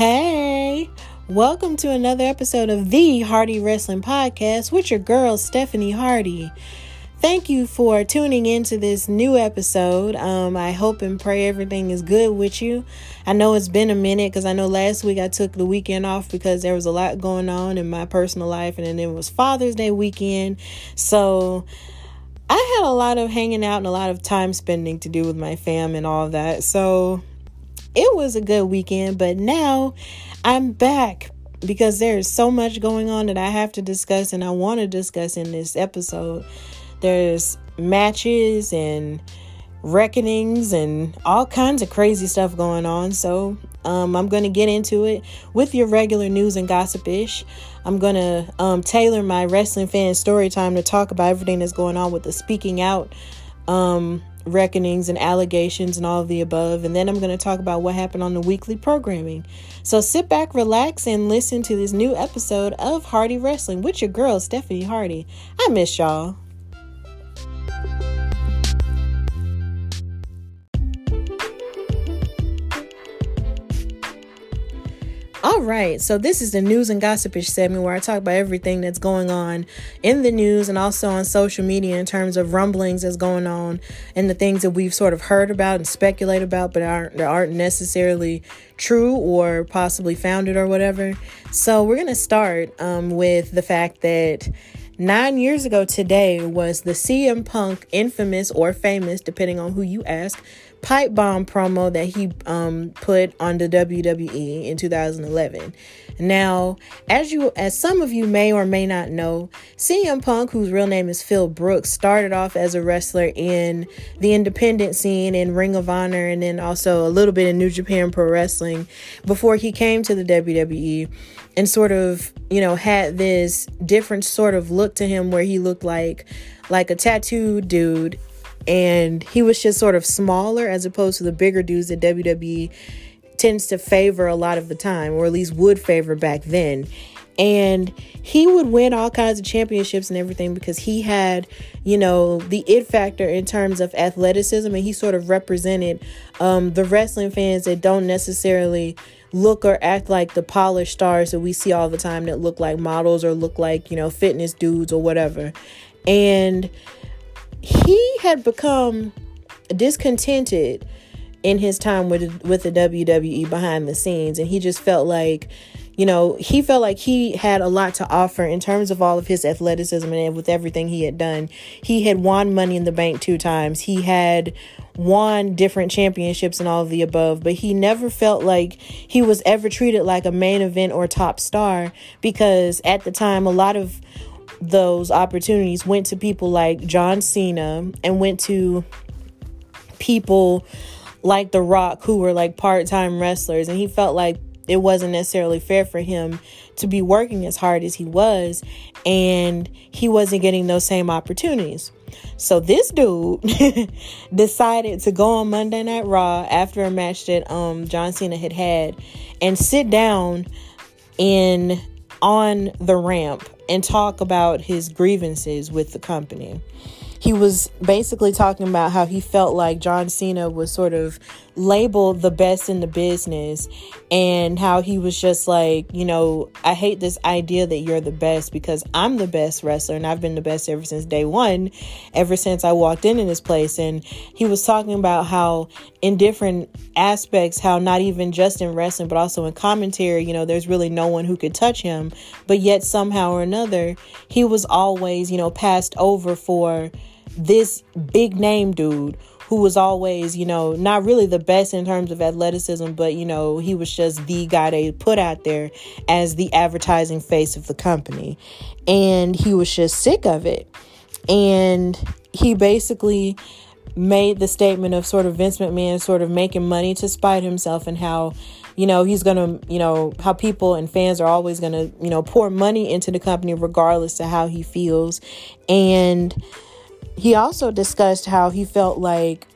Hey, welcome to another episode of the Hardy Wrestling Podcast with your girl, Stephanie Hardy. Thank you for tuning into this new episode. Um, I hope and pray everything is good with you. I know it's been a minute because I know last week I took the weekend off because there was a lot going on in my personal life, and then it was Father's Day weekend. So I had a lot of hanging out and a lot of time spending to do with my fam and all that. So it was a good weekend, but now I'm back because there's so much going on that I have to discuss and I want to discuss in this episode. There's matches and reckonings and all kinds of crazy stuff going on. So um, I'm going to get into it with your regular news and gossipish. I'm going to um, tailor my wrestling fan story time to talk about everything that's going on with the speaking out um, reckonings and allegations and all of the above. And then I'm going to talk about what happened on the weekly programming. So sit back, relax, and listen to this new episode of Hardy Wrestling with your girl, Stephanie Hardy. I miss y'all. All right, so this is the news and gossipish segment where I talk about everything that's going on in the news and also on social media in terms of rumblings that's going on and the things that we've sort of heard about and speculate about, but aren't that aren't necessarily true or possibly founded or whatever. So we're gonna start um, with the fact that Nine years ago today was the CM Punk infamous or famous, depending on who you ask, pipe bomb promo that he um, put on the WWE in 2011. Now, as you as some of you may or may not know, CM Punk, whose real name is Phil Brooks, started off as a wrestler in the independent scene in Ring of Honor and then also a little bit in New Japan Pro Wrestling before he came to the WWE and sort of, you know, had this different sort of look to him where he looked like like a tattooed dude and he was just sort of smaller as opposed to the bigger dudes that WWE tends to favor a lot of the time, or at least would favor back then. And he would win all kinds of championships and everything because he had, you know, the it factor in terms of athleticism. And he sort of represented um, the wrestling fans that don't necessarily look or act like the polished stars that we see all the time that look like models or look like, you know, fitness dudes or whatever. And he had become discontented in his time with with the WWE behind the scenes. And he just felt like you know he felt like he had a lot to offer in terms of all of his athleticism and with everything he had done. He had won money in the bank two times. He had won different championships and all of the above. But he never felt like he was ever treated like a main event or top star because at the time a lot of those opportunities went to people like John Cena and went to people like The Rock who were like part time wrestlers. And he felt like it wasn't necessarily fair for him to be working as hard as he was and he wasn't getting those same opportunities. So this dude decided to go on Monday Night Raw after a match that um John Cena had had and sit down in on the ramp and talk about his grievances with the company. He was basically talking about how he felt like John Cena was sort of labeled the best in the business and how he was just like, you know, I hate this idea that you're the best because I'm the best wrestler and I've been the best ever since day one, ever since I walked in in this place. And he was talking about how in different aspects, how not even just in wrestling, but also in commentary, you know, there's really no one who could touch him. But yet somehow or another, he was always, you know, passed over for this big name dude who was always, you know, not really the best in terms of athleticism, but, you know, he was just the guy they put out there as the advertising face of the company. And he was just sick of it. And he basically made the statement of sort of Vince McMahon sort of making money to spite himself and how you know he's gonna you know how people and fans are always gonna you know pour money into the company regardless of how he feels and he also discussed how he felt like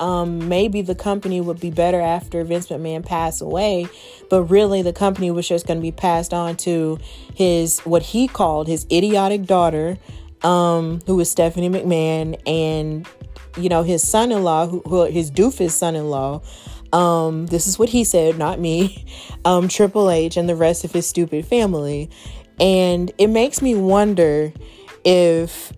um, maybe the company would be better after Vince McMahon passed away, but really the company was just going to be passed on to his what he called his idiotic daughter, um, who was Stephanie McMahon, and you know his son-in-law, who, who his doofus son-in-law, Um, this is what he said, not me. Um, Triple H and the rest of his stupid family. And it makes me wonder if,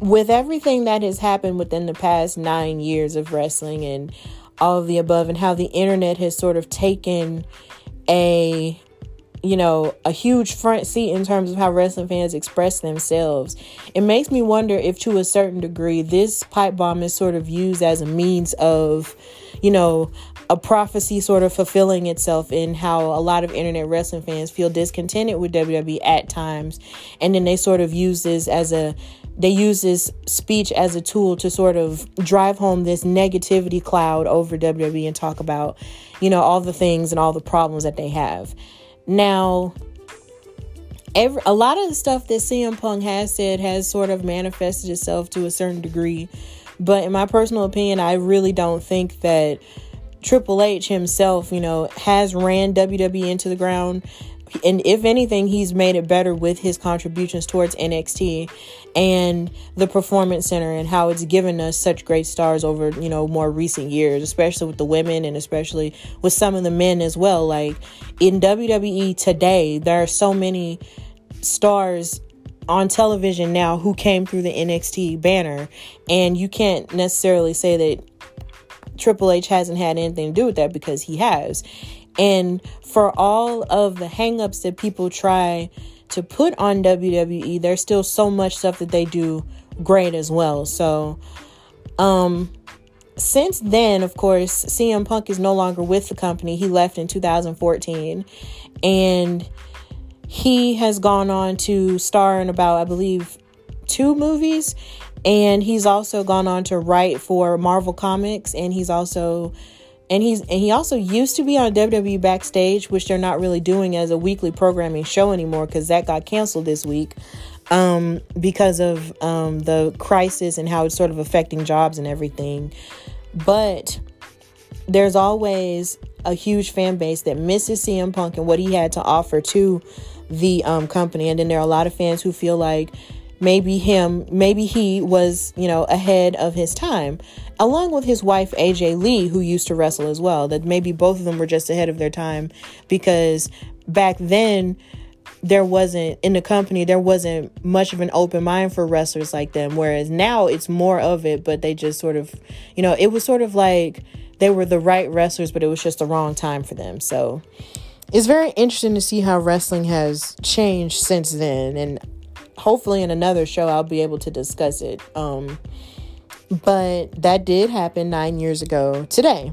with everything that has happened within the past nine years of wrestling and all of the above, and how the internet has sort of taken a you know, a huge front seat in terms of how wrestling fans express themselves. It makes me wonder if, to a certain degree, this pipe bomb is sort of used as a means of, you know, a prophecy sort of fulfilling itself in how a lot of internet wrestling fans feel discontented with WWE at times. And then they sort of use this as a they use this speech as a tool to sort of drive home this negativity cloud over WWE and talk about, you know, all the things and all the problems that they have. Now, every a lot of the stuff that CM Punk has said has sort of manifested itself to a certain degree, but in my personal opinion, I really don't think that Triple H himself, you know, has ran WWE into the ground. And if anything, he's made it better with his contributions towards NXT and the Performance Center and how it's given us such great stars over, you know, more recent years, especially with the women and especially with some of the men as well. Like in WWE today, there are so many stars on television now who came through the NXT banner, and you can't necessarily say that Triple H hasn't had anything to do with that because he has. And for all of the hangups that people try to put on WWE, there's still so much stuff that they do great as well. So, um, since then, of course, CM Punk is no longer with the company. He left in 2014 and he has gone on to star in about, I believe, two movies and he's also gone on to write for Marvel Comics and he's also and he's and he also used to be on WWE Backstage, which they're not really doing as a weekly programming show anymore because that got canceled this week um, because of um, the crisis and how it's sort of affecting jobs and everything. But there's always a huge fan base that misses CM Punk and what he had to offer to the um, company, and then there are a lot of fans who feel like maybe him, maybe he was, you know, ahead of his time, along with his wife, AJ Lee, who used to wrestle as well. That maybe both of them were just ahead of their time because back then, there wasn't in the company there wasn't much of an open mind for wrestlers like them whereas now it's more of it but they just sort of you know it was sort of like they were the right wrestlers but it was just the wrong time for them so it's very interesting to see how wrestling has changed since then and hopefully in another show I'll be able to discuss it. Um, but that did happen nine years ago today.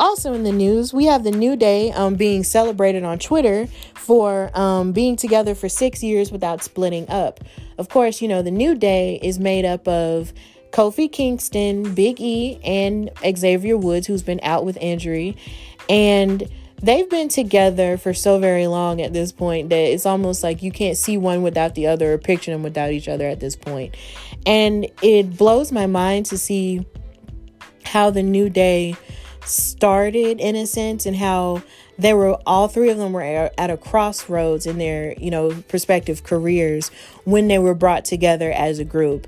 Also in the news, we have the New Day um, being celebrated on Twitter for um, being together for six years without splitting up. Of course, you know, the New Day is made up of Kofi Kingston, Big E, and Xavier Woods, who's been out with injury. And they've been together for so very long at this point that it's almost like you can't see one without the other or picture them without each other at this point. And it blows my mind to see how the new day started in a sense and how they were all three of them were at a crossroads in their you know prospective careers when they were brought together as a group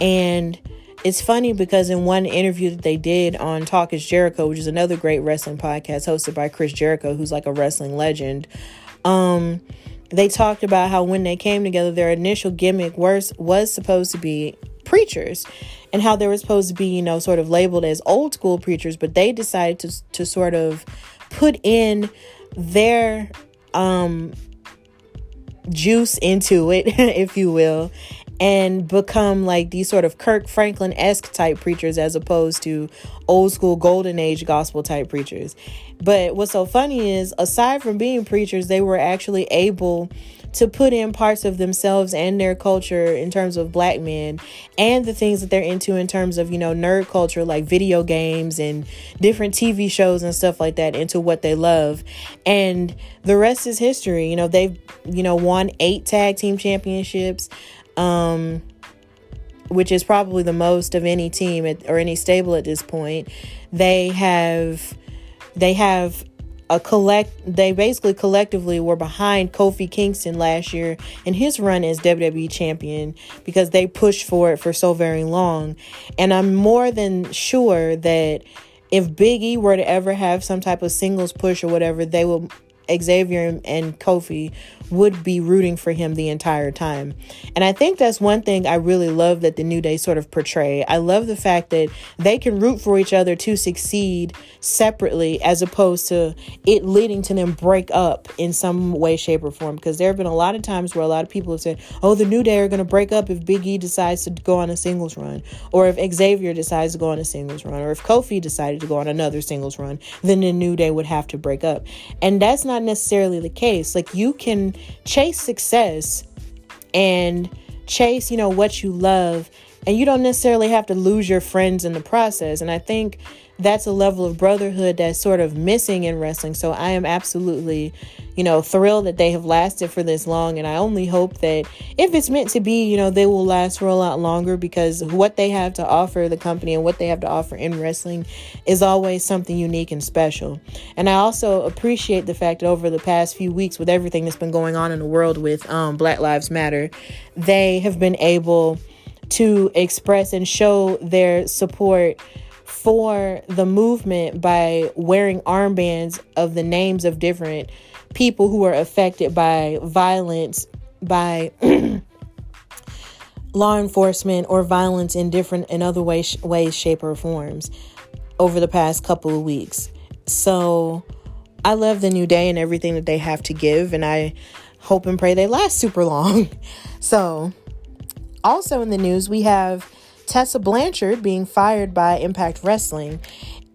and it's funny because in one interview that they did on Talk is Jericho, which is another great wrestling podcast hosted by Chris Jericho, who's like a wrestling legend, um, they talked about how when they came together, their initial gimmick was was supposed to be preachers, and how they were supposed to be, you know, sort of labeled as old school preachers, but they decided to to sort of put in their um juice into it, if you will, and become like these sort of Kirk Franklin esque type preachers as opposed to old school golden age gospel type preachers. But what's so funny is, aside from being preachers, they were actually able to put in parts of themselves and their culture in terms of black men and the things that they're into in terms of, you know, nerd culture like video games and different TV shows and stuff like that into what they love. And the rest is history. You know, they've, you know, won eight tag team championships um, which is probably the most of any team at, or any stable at this point. They have they have a collect they basically collectively were behind Kofi Kingston last year in his run as WWE champion because they pushed for it for so very long. And I'm more than sure that if Big E were to ever have some type of singles push or whatever, they will Xavier and Kofi would be rooting for him the entire time. And I think that's one thing I really love that the New Day sort of portray. I love the fact that they can root for each other to succeed separately as opposed to it leading to them break up in some way, shape, or form. Because there have been a lot of times where a lot of people have said, oh, the New Day are going to break up if Big E decides to go on a singles run, or if Xavier decides to go on a singles run, or if Kofi decided to go on another singles run, then the New Day would have to break up. And that's not necessarily the case. Like you can chase success and chase, you know, what you love. And you don't necessarily have to lose your friends in the process. And I think that's a level of brotherhood that's sort of missing in wrestling. So I am absolutely, you know, thrilled that they have lasted for this long. And I only hope that if it's meant to be, you know, they will last for a lot longer because what they have to offer the company and what they have to offer in wrestling is always something unique and special. And I also appreciate the fact that over the past few weeks, with everything that's been going on in the world with um, Black Lives Matter, they have been able to express and show their support for the movement by wearing armbands of the names of different people who are affected by violence by law enforcement or violence in different in other ways ways shape or forms over the past couple of weeks. So i love the new day and everything that they have to give and i hope and pray they last super long. So also in the news we have Tessa Blanchard being fired by Impact Wrestling.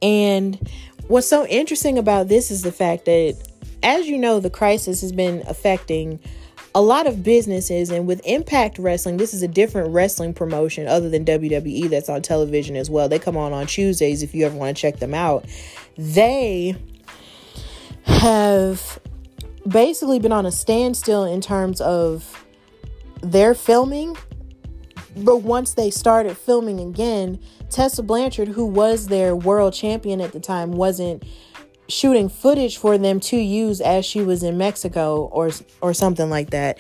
And what's so interesting about this is the fact that, as you know, the crisis has been affecting a lot of businesses. And with Impact Wrestling, this is a different wrestling promotion other than WWE that's on television as well. They come on on Tuesdays if you ever want to check them out. They have basically been on a standstill in terms of their filming but once they started filming again, Tessa Blanchard, who was their world champion at the time, wasn't shooting footage for them to use as she was in Mexico or or something like that.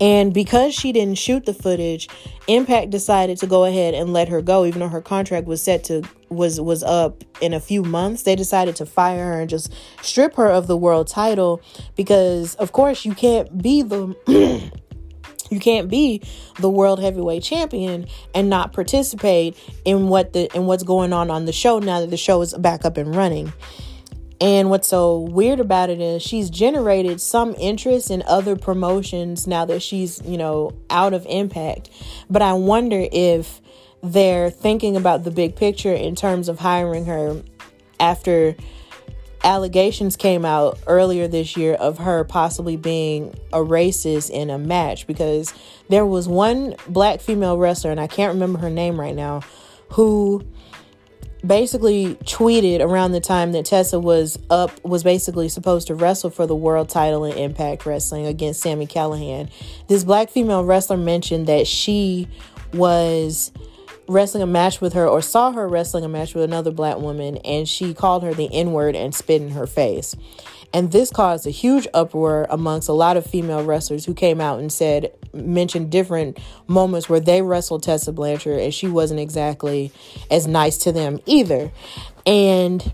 And because she didn't shoot the footage, Impact decided to go ahead and let her go even though her contract was set to was was up in a few months. They decided to fire her and just strip her of the world title because of course you can't be the You can't be the world heavyweight champion and not participate in what the in what's going on on the show now that the show is back up and running. And what's so weird about it is she's generated some interest in other promotions now that she's, you know, out of impact. But I wonder if they're thinking about the big picture in terms of hiring her after allegations came out earlier this year of her possibly being a racist in a match because there was one black female wrestler, and I can't remember her name right now, who basically tweeted around the time that Tessa was up, was basically supposed to wrestle for the world title in Impact Wrestling against Sami Callihan. This black female wrestler mentioned that she was wrestling a match with her or saw her wrestling a match with another black woman and she called her the N word and spit in her face. And this caused a huge uproar amongst a lot of female wrestlers who came out and said, mentioned different moments where they wrestled Tessa Blanchard and she wasn't exactly as nice to them either. And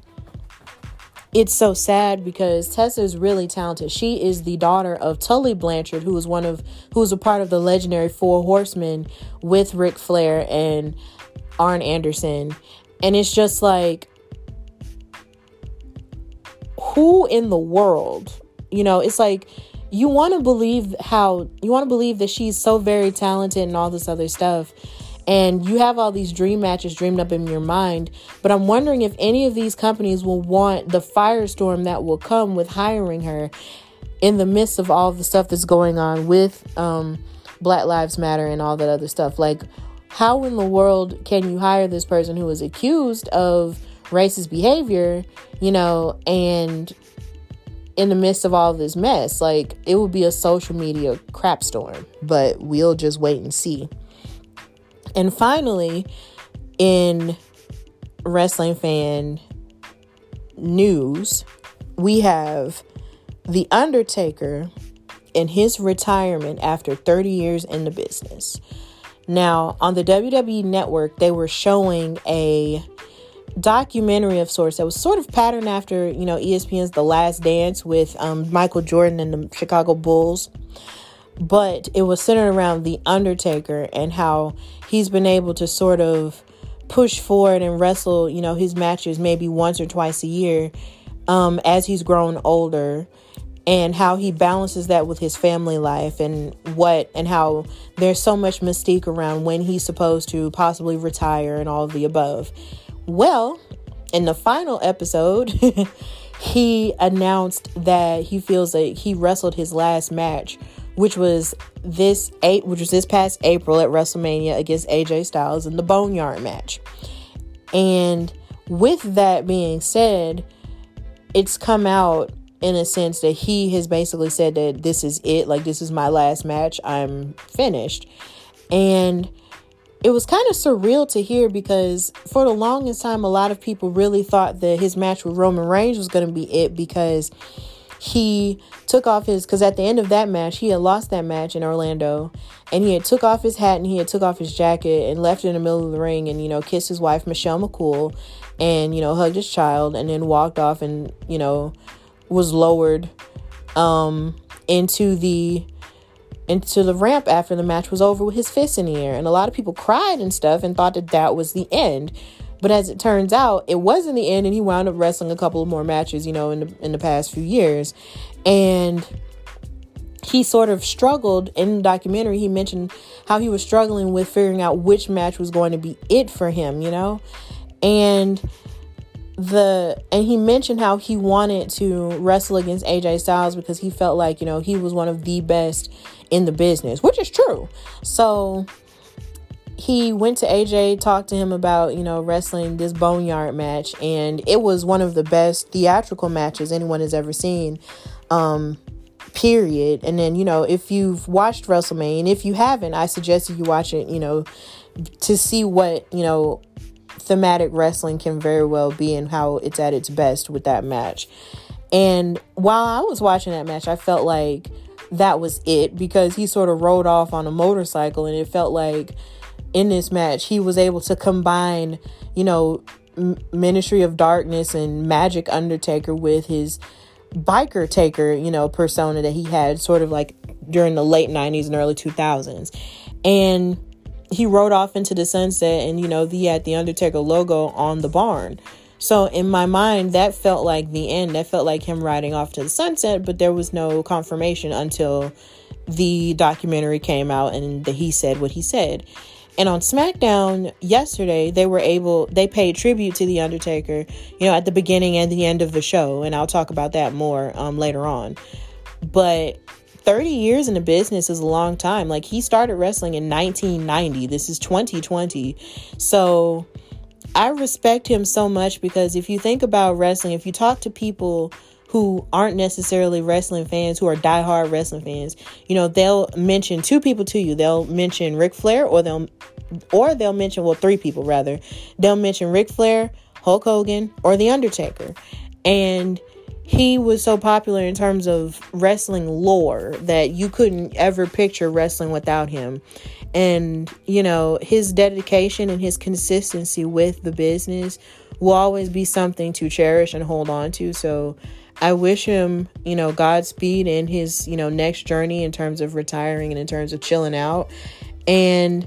it's so sad because Tessa is really talented. She is the daughter of Tully Blanchard, who was one of who was a part of the legendary Four Horsemen with Ric Flair and Arn Anderson. And it's just like who in the world, you know, it's like you want to believe how you want to believe that she's so very talented and all this other stuff and you have all these dream matches dreamed up in your mind. But I'm wondering if any of these companies will want the firestorm that will come with hiring her in the midst of all the stuff that's going on with um, Black Lives Matter and all that other stuff. Like, how in the world can you hire this person who is accused of racist behavior, you know, and in the midst of all this mess? Like, it would be a social media crap storm, but we'll just wait and see. And finally, in wrestling fan news, we have The Undertaker in his retirement after 30 years in the business. Now, on the WWE network, they were showing a documentary of sorts that was sort of patterned after, you know, ESPN's The Last Dance with um, Michael Jordan and the Chicago Bulls. But it was centered around The Undertaker and how he's been able to sort of push forward and wrestle, you know, his matches maybe once or twice a year um, as he's grown older and how he balances that with his family life and what and how there's so much mystique around when he's supposed to possibly retire and all of the above. Well, in the final episode, he announced that he feels that he wrestled his last match, which was this eight, which was this past April at WrestleMania against AJ Styles in the Boneyard match. And with that being said, it's come out in a sense that he has basically said that this is it, like this is my last match, I'm finished. And it was kind of surreal to hear because for the longest time, a lot of people really thought that his match with Roman Reigns was going to be it because he took off his because at the end of that match he had lost that match in Orlando and he had took off his hat and he had took off his jacket and left in the middle of the ring and you know kissed his wife Michelle McCool and you know hugged his child and then walked off and you know was lowered um into the into the ramp after the match was over with his fists in the air. And a lot of people cried and stuff and thought that that was the end. But as it turns out, it wasn't the end, and he wound up wrestling a couple of more matches, you know, in the in the past few years. And he sort of struggled in the documentary. He mentioned how he was struggling with figuring out which match was going to be it for him, you know? And the and he mentioned how he wanted to wrestle against AJ Styles because he felt like, you know, he was one of the best in the business, which is true. So he went to AJ, talked to him about, you know, wrestling this boneyard match, and it was one of the best theatrical matches anyone has ever seen. Um, period. And then, you know, if you've watched WrestleMania, and if you haven't, I suggest you watch it, you know, to see what, you know, thematic wrestling can very well be and how it's at its best with that match. And while I was watching that match, I felt like that was it because he sort of rode off on a motorcycle and it felt like in this match he was able to combine, you know, Ministry of Darkness and Magic Undertaker with his biker taker, you know, persona that he had sort of like during the late 90s and early 2000s. And he rode off into the sunset and you know he had the undertaker logo on the barn. So in my mind that felt like the end. That felt like him riding off to the sunset but there was no confirmation until the documentary came out and the, he said what he said and on SmackDown yesterday, they were able, they paid tribute to The Undertaker, you know, at the beginning and the end of the show. And I'll talk about that more um, later on. But 30 years in the business is a long time. Like he started wrestling in 1990. This is 2020. So I respect him so much because if you think about wrestling, if you talk to people who aren't necessarily wrestling fans, who are diehard wrestling fans, you know, they'll mention two people to you. They'll mention Ric Flair or they'll or they'll mention well three people rather. They'll mention Ric Flair, Hulk Hogan, or The Undertaker. And he was so popular in terms of wrestling lore that you couldn't ever picture wrestling without him. And, you know, his dedication and his consistency with the business will always be something to cherish and hold on to. So I wish him, you know, Godspeed in his, you know, next journey in terms of retiring and in terms of chilling out. And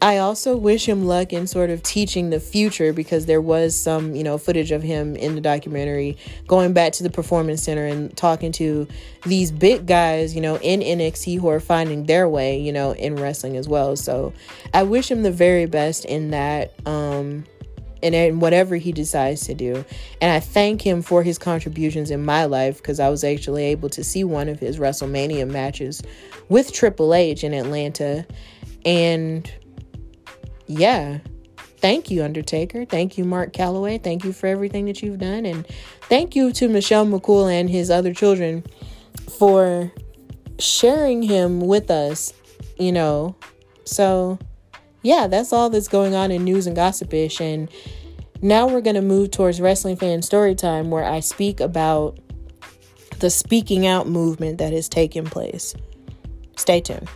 I also wish him luck in sort of teaching the future because there was some, you know, footage of him in the documentary going back to the performance center and talking to these big guys, you know, in NXT who are finding their way, you know, in wrestling as well. So I wish him the very best in that. Um, and in whatever he decides to do. And I thank him for his contributions in my life because I was actually able to see one of his WrestleMania matches with Triple H in Atlanta. And yeah, thank you, Undertaker. Thank you, Mark Calaway. Thank you for everything that you've done. And thank you to Michelle McCool and his other children for sharing him with us, you know. So, yeah, that's all that's going on in news and gossipish. And now we're going to move towards wrestling fan story time where I speak about the speaking out movement that has taken place. Stay tuned.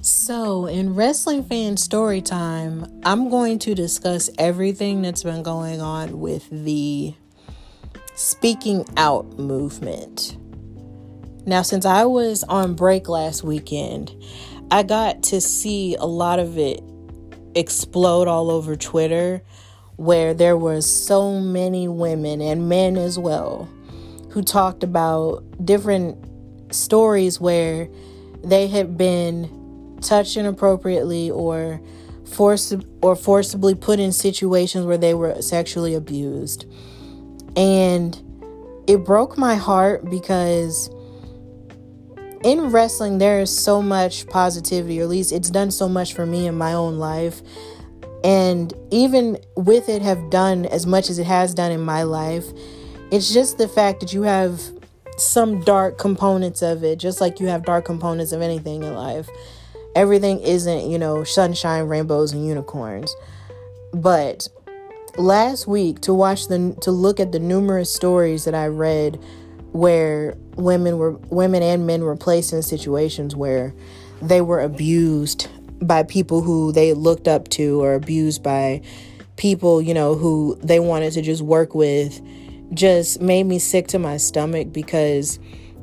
So, in wrestling fan story time, I'm going to discuss everything that's been going on with the Speaking Out movement. Now, since I was on break last weekend, I got to see a lot of it explode all over Twitter, where there were so many women and men as well who talked about different stories where they had been touched inappropriately or forced or forcibly put in situations where they were sexually abused. And it broke my heart because in wrestling there is so much positivity or at least it's done so much for me in my own life and even with it have done as much as it has done in my life it's just the fact that you have some dark components of it just like you have dark components of anything in life everything isn't, you know, sunshine, rainbows, and unicorns. But last week to watch the to look at the numerous stories that I read where women were women and men were placed in situations where they were abused by people who they looked up to or abused by people, you know, who they wanted to just work with just made me sick to my stomach because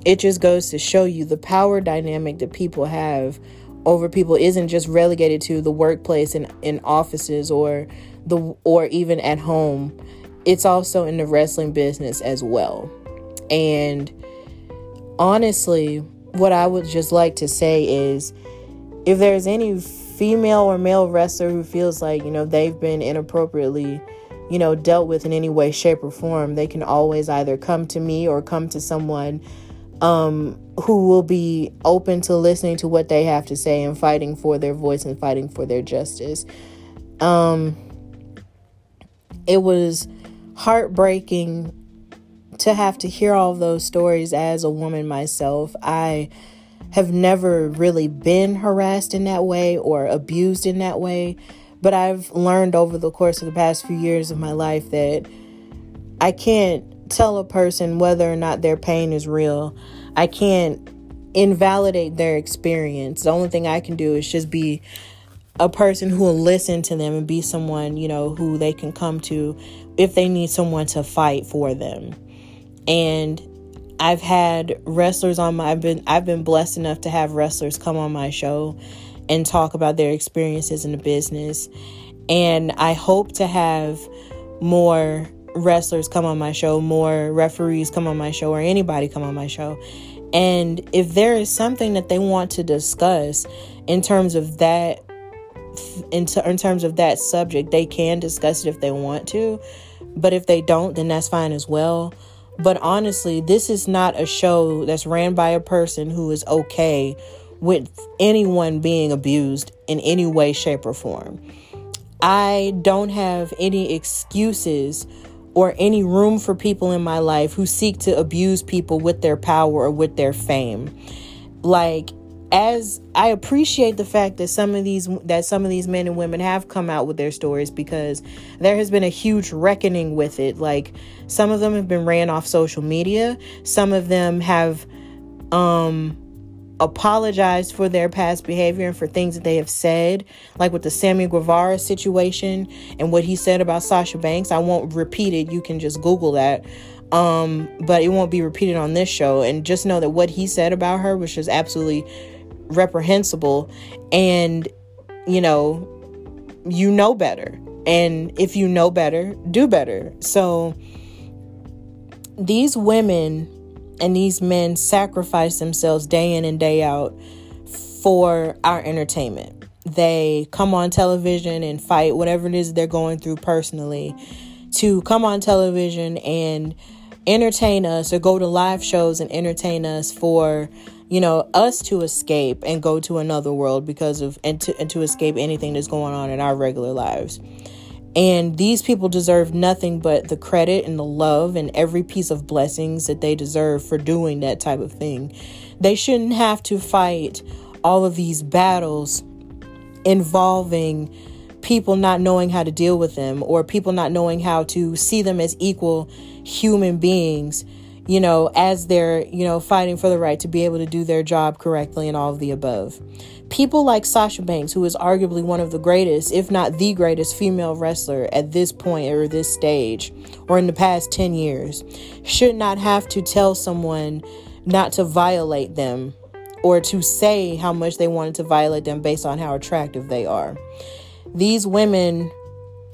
it just goes to show you the power dynamic that people have over people isn't just relegated to the workplace and in offices or the or even at home. It's also in the wrestling business as well. And honestly, what I would just like to say is if there's any female or male wrestler who feels like, you know, they've been inappropriately, you know, dealt with in any way, shape, or form, they can always either come to me or come to someone um, who will be open to listening to what they have to say and fighting for their voice and fighting for their justice. Um, it was heartbreaking to have to hear all those stories as a woman myself. I have never really been harassed in that way or abused in that way, but I've learned over the course of the past few years of my life that I can't tell a person whether or not their pain is real. I can't invalidate their experience. The only thing I can do is just be a person who will listen to them and be someone, you know, who they can come to if they need someone to fight for them. And I've had wrestlers on my I've been I've been blessed enough to have wrestlers come on my show and talk about their experiences in the business. And I hope to have more wrestlers come on my show, more referees come on my show, or anybody come on my show. And if there is something that they want to discuss in terms of that, in, t- in terms of that subject, they can discuss it if they want to. But if they don't, then that's fine as well. But honestly, this is not a show that's ran by a person who is okay with anyone being abused in any way, shape, or form. I don't have any excuses or any room for people in my life who seek to abuse people with their power or with their fame. Like as I appreciate the fact that some of these that some of these men and women have come out with their stories because there has been a huge reckoning with it. Like some of them have been ran off social media, some of them have um apologized for their past behavior and for things that they have said, like with the Sammy Guevara situation and what he said about Sasha Banks. I won't repeat it. You can just Google that. Um, but it won't be repeated on this show. And just know that what he said about her was just absolutely reprehensible. And, you know, you know better. And if you know better, do better. So these women and these men sacrifice themselves day in and day out for our entertainment. They come on television and fight whatever it is they're going through personally to come on television and entertain us or go to live shows and entertain us for you know us to escape and go to another world because of and to, and to escape anything that's going on in our regular lives and these people deserve nothing but the credit and the love and every piece of blessings that they deserve for doing that type of thing. They shouldn't have to fight all of these battles involving people not knowing how to deal with them or people not knowing how to see them as equal human beings you know, as they're, you know, fighting for the right to be able to do their job correctly and all of the above. People like Sasha Banks, who is arguably one of the greatest, if not the greatest female wrestler at this point or this stage or in the past 10 years, should not have to tell someone not to violate them or to say how much they wanted to violate them based on how attractive they are. These women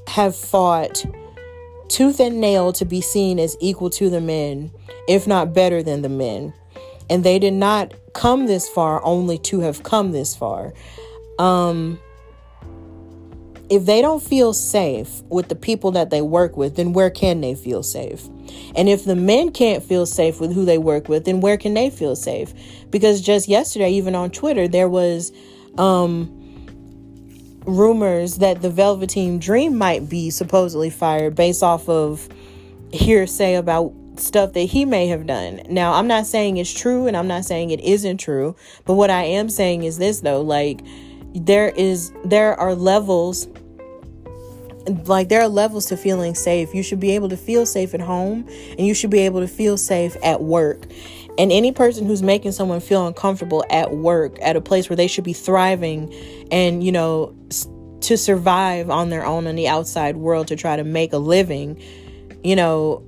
have fought tooth and nail to be seen as equal to the men, if not better than the men. And they did not come this far only to have come this far. Um, if they don't feel safe with the people that they work with, then where can they feel safe? And if the men can't feel safe with who they work with, then where can they feel safe? Because just yesterday, even on Twitter, there was um, rumors that the Velveteen Dream might be supposedly fired based off of hearsay about stuff that he may have done. Now, I'm not saying it's true and I'm not saying it isn't true, but what I am saying is this though, like there is there are levels like there are levels to feeling safe. You should be able to feel safe at home and you should be able to feel safe at work. And any person who's making someone feel uncomfortable at work, at a place where they should be thriving and, you know, to survive on their own in the outside world to try to make a living, you know,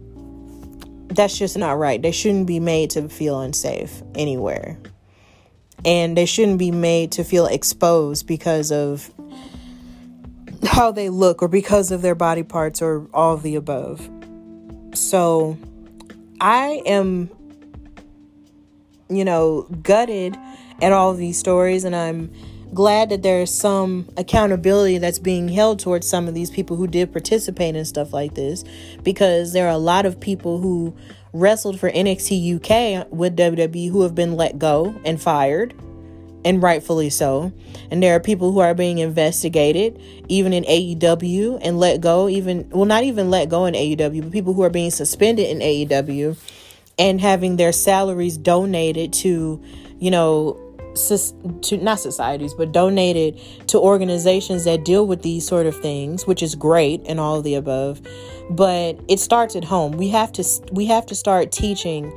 that's just not right. They shouldn't be made to feel unsafe anywhere. And they shouldn't be made to feel exposed because of how they look or because of their body parts or all the above. So I am you know, gutted at all these stories, and I'm glad that there's some accountability that's being held towards some of these people who did participate in stuff like this because there are a lot of people who wrestled for NXT UK with WWE who have been let go and fired and rightfully so. And there are people who are being investigated even in AEW and let go even well not even let go in AEW but people who are being suspended in AEW and having their salaries donated to, you know, to not societies, but donated to organizations that deal with these sort of things, which is great and all of the above. But it starts at home. We have to we have to start teaching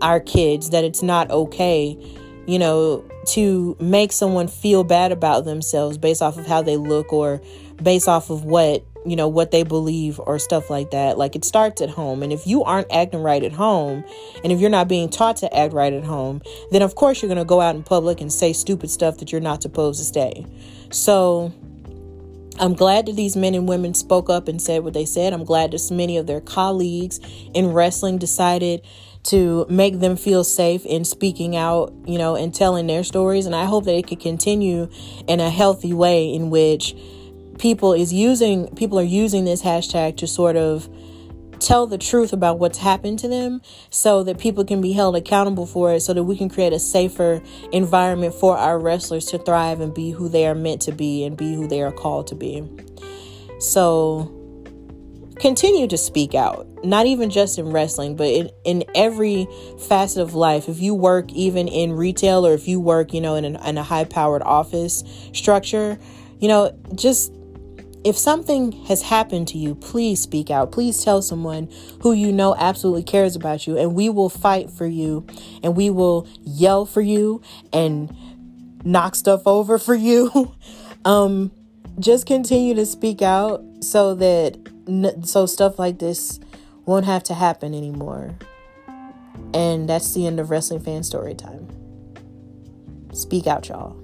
our kids that it's not okay, you know, to make someone feel bad about themselves based off of how they look or based off of what you know what they believe or stuff like that like it starts at home and if you aren't acting right at home and if you're not being taught to act right at home then of course you're going to go out in public and say stupid stuff that you're not supposed to say so I'm glad that these men and women spoke up and said what they said. I'm glad that many of their colleagues in wrestling decided to make them feel safe in speaking out, you know, and telling their stories. And I hope that it could continue in a healthy way in which people is using people are using this hashtag to sort of tell the truth about what's happened to them so that people can be held accountable for it so that we can create a safer environment for our wrestlers to thrive and be who they are meant to be and be who they are called to be. So continue to speak out, not even just in wrestling, but in, in every facet of life. If you work even in retail or if you work, you know, in, an, in a high powered office structure, you know, just if something has happened to you, please speak out. Please tell someone who you know absolutely cares about you, and we will fight for you, and we will yell for you and knock stuff over for you. um, just continue to speak out so that so stuff like this won't have to happen anymore. And that's the end of wrestling fan story time. Speak out, y'all.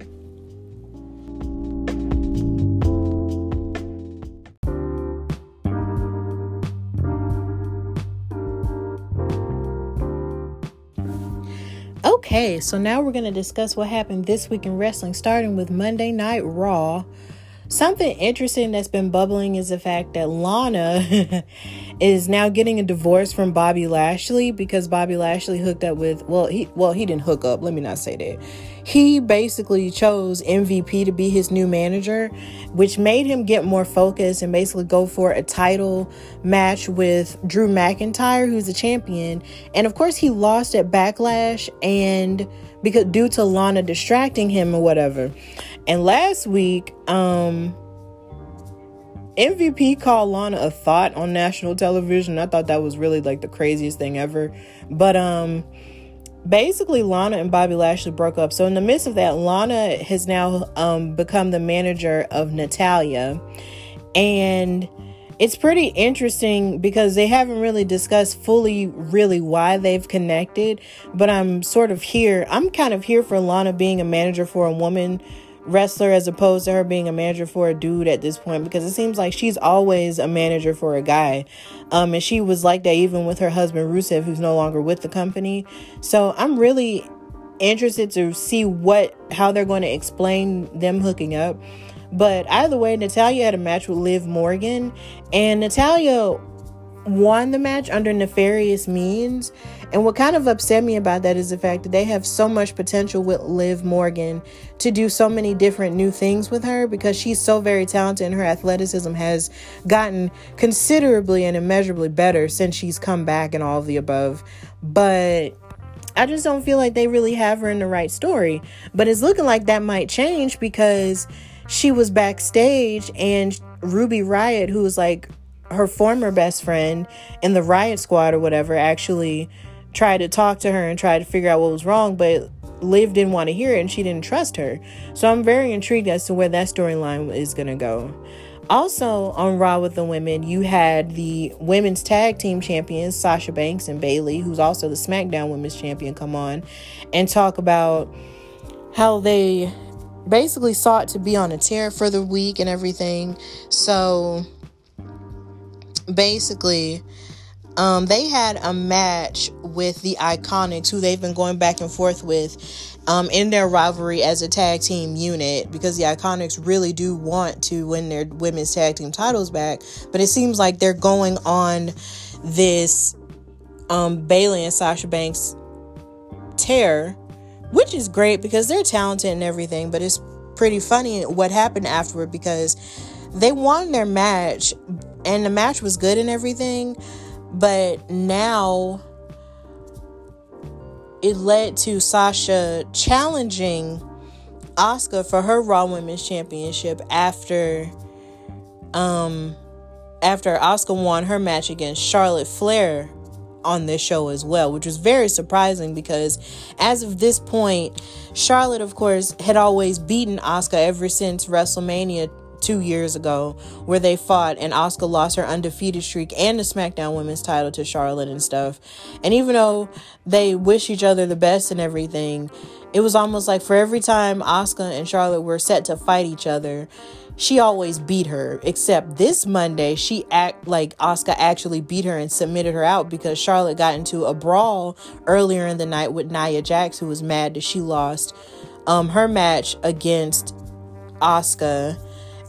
Okay, so now we're going to discuss what happened this week in wrestling, starting with Monday Night Raw. Something interesting that's been bubbling is the fact that Lana is now getting a divorce from Bobby Lashley because Bobby Lashley hooked up with well he well he didn't hook up, let me not say that. He basically chose MVP to be his new manager, which made him get more focused and basically go for a title match with Drew McIntyre, who's a champion. And of course he lost at Backlash and because due to Lana distracting him or whatever. And last week, um, MVP called Lana a thought on national television. I thought that was really like the craziest thing ever. But um basically Lana and Bobby Lashley broke up. So in the midst of that, Lana has now um become the manager of Natalya. And it's pretty interesting because they haven't really discussed fully really why they've connected, but I'm sort of here. I'm kind of here for Lana being a manager for a woman wrestler as opposed to her being a manager for a dude at this point because it seems like she's always a manager for a guy. Um, and she was like that even with her husband Rusev, who's no longer with the company. So I'm really interested to see what how they're going to explain them hooking up. But either way, Natalya had a match with Liv Morgan, and Natalya won the match under nefarious means. And what kind of upset me about that is the fact that they have so much potential with Liv Morgan to do so many different new things with her because she's so very talented and her athleticism has gotten considerably and immeasurably better since she's come back and all of the above. But I just don't feel like they really have her in the right story. But it's looking like that might change because she was backstage and Ruby Riott, who was like her former best friend in the Riott Squad or whatever, actually tried to talk to her and tried to figure out what was wrong, but Liv didn't want to hear it and she didn't trust her. So I'm very intrigued as to where that storyline is going to go. Also on Raw with the women, you had the women's tag team champions, Sasha Banks and Bayley, who's also the SmackDown women's champion, come on and talk about how they basically sought to be on a tear for the week and everything. So basically, um, they had a match with the Iconics, who they've been going back and forth with um, in their rivalry as a tag team unit, because the Iconics really do want to win their women's tag team titles back. But it seems like they're going on this um, Bayley and Sasha Banks tear, which is great because they're talented and everything. But it's pretty funny what happened afterward because they won their match and the match was good and everything but now it led to Sasha challenging Asuka for her Raw Women's Championship after um after Asuka won her match against Charlotte Flair on this show as well, which was very surprising because as of this point, Charlotte of course had always beaten Asuka ever since WrestleMania two years ago where they fought and Asuka lost her undefeated streak and the SmackDown Women's title to Charlotte and stuff. And even though they wish each other the best and everything, it was almost like for every time Asuka and Charlotte were set to fight each other, she always beat her. Except this Monday, she act like Asuka actually beat her and submitted her out because Charlotte got into a brawl earlier in the night with Nia Jax, who was mad that she lost um, her match against Asuka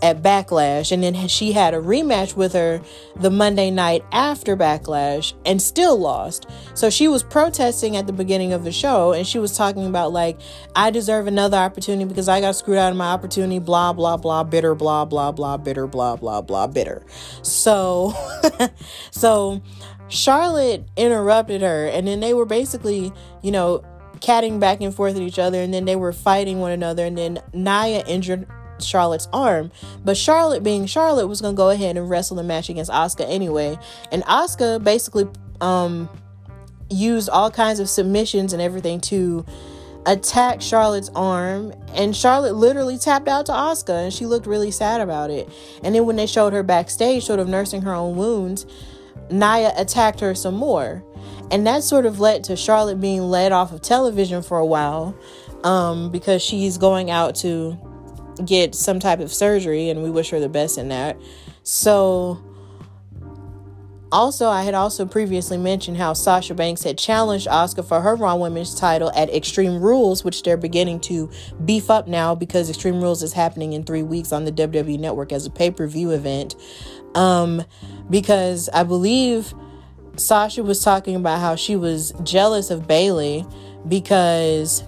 at Backlash, and then she had a rematch with her the Monday night after Backlash and still lost. So she was protesting at the beginning of the show and she was talking about, like, I deserve another opportunity because I got screwed out of my opportunity, blah, blah, blah, bitter, blah, blah, blah, bitter, blah, blah, blah, bitter. So, so Charlotte interrupted her, and then they were basically, you know, catting back and forth at each other, and then they were fighting one another, and then Nia injured Charlotte's arm. But Charlotte, being Charlotte, was gonna go ahead and wrestle the match against Asuka anyway. And Asuka basically um used all kinds of submissions and everything to attack Charlotte's arm and Charlotte literally tapped out to Asuka, and she looked really sad about it. And then when they showed her backstage sort of nursing her own wounds, Nia attacked her some more. And that sort of led to Charlotte being led off of television for a while um, because she's going out to get some type of surgery, and we wish her the best in that. So, also, I had also previously mentioned how Sasha Banks had challenged Asuka for her Raw Women's title at Extreme Rules, which they're beginning to beef up now because Extreme Rules is happening in three weeks on the WWE Network as a pay per view event. Um, because I believe Sasha was talking about how she was jealous of Bayley because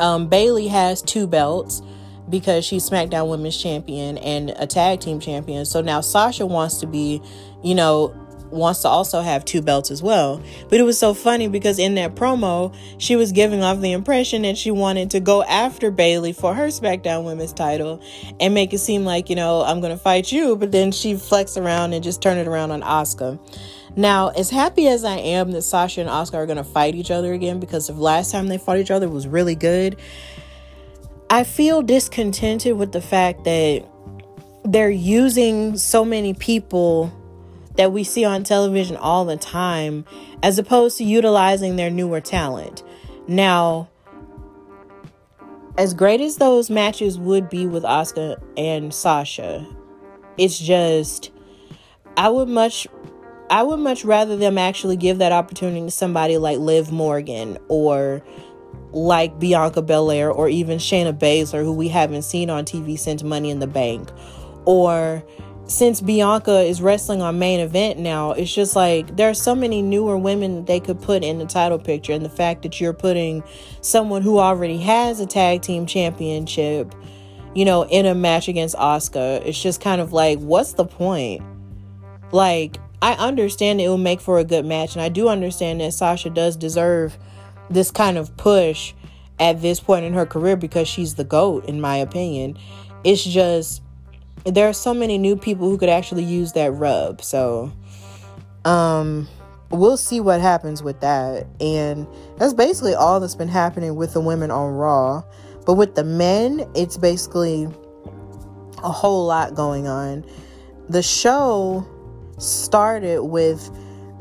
um, Bayley has two belts because she's SmackDown Women's Champion and a tag team champion. So now Sasha wants to be, you know, wants to also have two belts as well. But it was so funny because in that promo, she was giving off the impression that she wanted to go after Bayley for her SmackDown Women's title and make it seem like, you know, I'm going to fight you. But then she flexed around and just turned it around on Asuka. Now, as happy as I am that Sasha and Asuka are going to fight each other again because the last time they fought each other was really good, I feel discontented with the fact that they're using so many people that we see on television all the time as opposed to utilizing their newer talent. Now, as great as those matches would be with Asuka and Sasha, it's just I would much I would much rather them actually give that opportunity to somebody like Liv Morgan or like Bianca Belair or even Shayna Baszler, who we haven't seen on TV since Money in the Bank, or since Bianca is wrestling on main event now, it's just like there are so many newer women they could put in the title picture. And the fact that you're putting someone who already has a tag team championship, you know, in a match against Asuka, it's just kind of like, what's the point? Like, I understand it will make for a good match. And I do understand that Sasha does deserve this kind of push at this point in her career because she's the GOAT, in my opinion. It's just there are so many new people who could actually use that rub. So, um, we'll see what happens with that. And that's basically all that's been happening with the women on Raw. But with the men, it's basically a whole lot going on. The show started with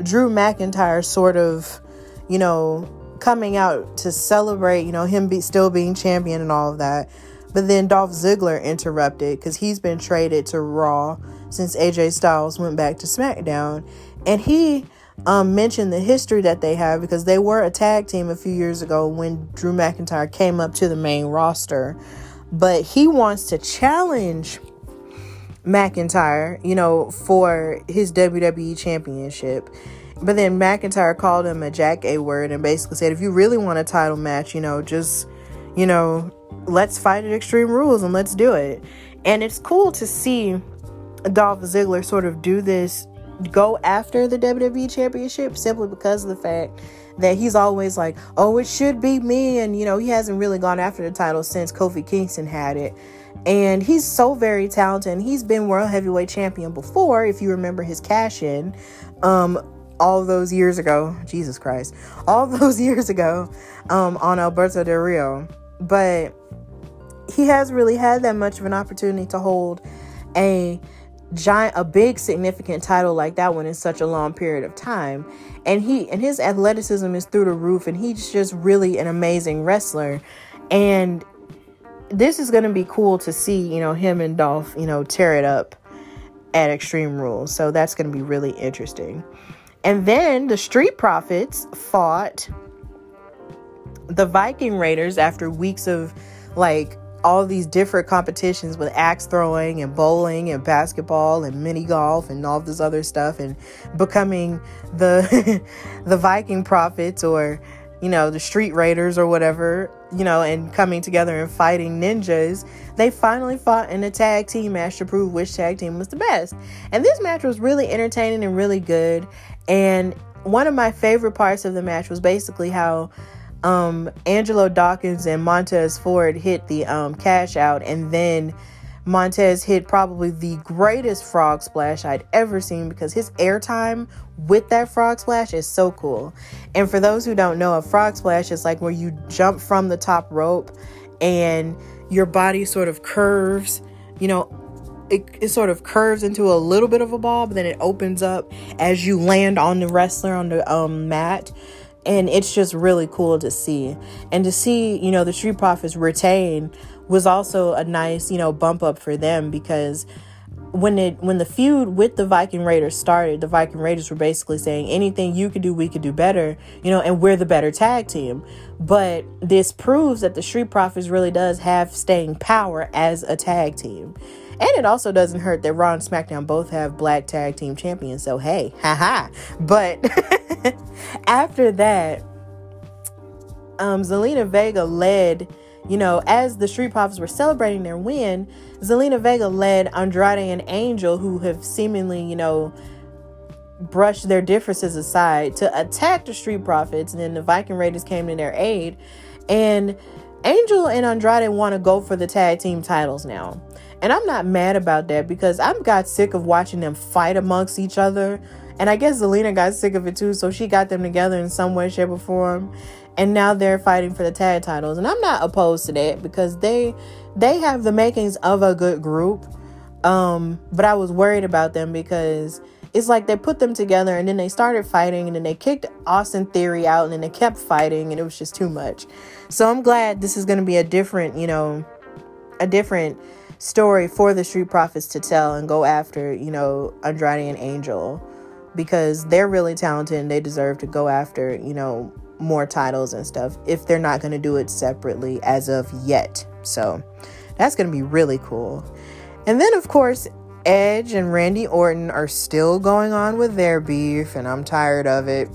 Drew McIntyre sort of, you know, coming out to celebrate, you know, him be, still being champion and all of that. But then Dolph Ziggler interrupted because he's been traded to Raw since AJ Styles went back to SmackDown. And he um, mentioned the history that they have because they were a tag team a few years ago when Drew McIntyre came up to the main roster. But he wants to challenge McIntyre, you know, for his WWE championship. But then McIntyre called him a jack a word and basically said, if you really want a title match, you know, just, you know, let's fight at Extreme Rules and let's do it. And it's cool to see Dolph Ziggler sort of do this, go after the WWE Championship simply because of the fact that he's always like, oh, it should be me. And, you know, he hasn't really gone after the title since Kofi Kingston had it. And he's so very talented. He's been World Heavyweight Champion before, if you remember his cash in. Um, all those years ago, Jesus Christ, all those years ago um, on Alberto Del Rio. But he has really had that much of an opportunity to hold a giant a big significant title like that one in such a long period of time and he and his athleticism is through the roof and he's just really an amazing wrestler and this is going to be cool to see you know him and Dolph you know tear it up at Extreme Rules. So that's going to be really interesting. And then the Street Profits fought the Viking Raiders after weeks of like all these different competitions with axe throwing and bowling and basketball and mini golf and all this other stuff and becoming the the Viking Profits or you know the Street Raiders or whatever you know and coming together and fighting ninjas they finally fought in a tag team match to prove which tag team was the best. And this match was really entertaining and really good. And one of my favorite parts of the match was basically how um, Angelo Dawkins and Montez Ford hit the um, cash out, and then Montez hit probably the greatest frog splash I'd ever seen because his airtime with that frog splash is so cool. And for those who don't know, a frog splash is like where you jump from the top rope and your body sort of curves, you know, it, it, sort of curves into a little bit of a ball, but then it opens up as you land on the wrestler on the um, mat and it's just really cool to see and to see you know the street profits retain was also a nice you know bump up for them because when it when the feud with the Viking Raiders started, the Viking Raiders were basically saying anything you could do, we could do better, you know, and we're the better tag team. But this proves that the Street Profits really does have staying power as a tag team. And it also doesn't hurt that Raw and SmackDown both have black tag team champions. So hey, haha. But after that, um, Zelina Vega led, you know, as the Street Profits were celebrating their win, Zelina Vega led Andrade and Angel, who have seemingly, you know, brushed their differences aside to attack the Street Profits, and then the Viking Raiders came to their aid. And Angel and Andrade want to go for the tag team titles now. And I'm not mad about that because I've got sick of watching them fight amongst each other. And I guess Zelina got sick of it too, so she got them together in some way, shape, or form. And now they're fighting for the tag titles. And I'm not opposed to that because they they have the makings of a good group. Um, but I was worried about them because it's like they put them together and then they started fighting and then they kicked Austin Theory out and then they kept fighting and it was just too much. So I'm glad this is going to be a different, you know, a different story for the Street Profits to tell and go after, you know, Andrade and Angel because they're really talented and they deserve to go after, you know, more titles and stuff if they're not going to do it separately as of yet. So that's going to be really cool. And then, of course, Edge and Randy Orton are still going on with their beef, and I'm tired of it.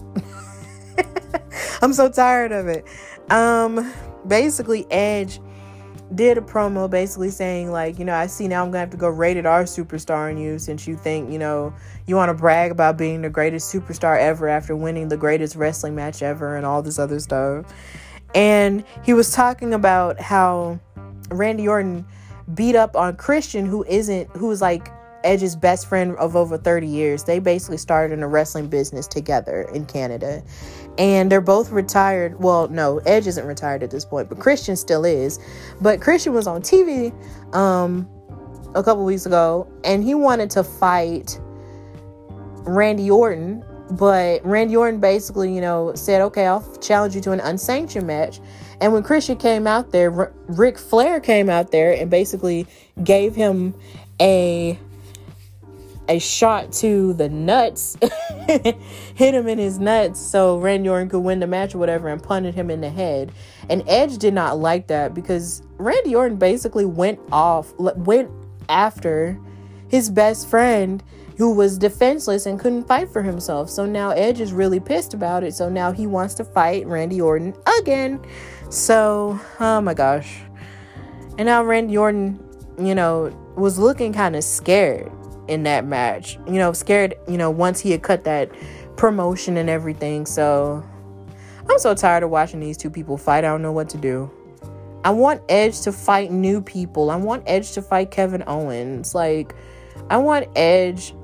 I'm so tired of it. Um, basically, Edge did a promo basically saying, like, you know, I see now I'm gonna have to go rated R superstar on you since you think, you know, you want to brag about being the greatest superstar ever after winning the greatest wrestling match ever and all this other stuff. And he was talking about how Randy Orton beat up on Christian, who isn't, who's like Edge's best friend of over 30 years. They basically started in a wrestling business together in Canada. And they're both retired. Well, no, Edge isn't retired at this point, but Christian still is. But Christian was on TV um, a couple weeks ago and he wanted to fight Randy Orton. But Randy Orton basically, you know, said, okay, I'll challenge you to an unsanctioned match. And when Christian came out there, R- Ric Flair came out there and basically gave him a a shot to the nuts, hit him in his nuts so Randy Orton could win the match or whatever and punted him in the head. And Edge did not like that because Randy Orton basically went off, went after his best friend who was defenseless and couldn't fight for himself. So now Edge is really pissed about it. So now he wants to fight Randy Orton again. So, oh my gosh. And now Randy Orton, you know, was looking kind of scared in that match. You know, scared, you know, once he had cut that promotion and everything. So I'm so tired of watching these two people fight. I don't know what to do. I want Edge to fight new people. I want Edge to fight Kevin Owens. Like, I want Edge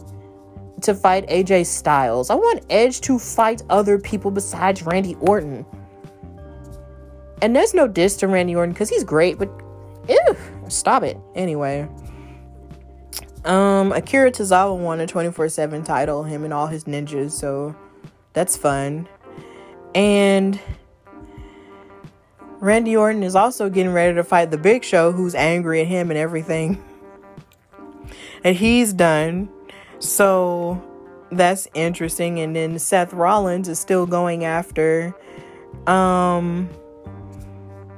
to fight AJ Styles. I want Edge to fight other people besides Randy Orton. And there's no diss to Randy Orton because he's great, but ew, stop it. Anyway. Um, Akira Tozawa won a 24-7 title, him and all his ninjas, so that's fun. And Randy Orton is also getting ready to fight the Big Show, who's angry at him and everything. And he's done. So that's interesting. And then Seth Rollins is still going after um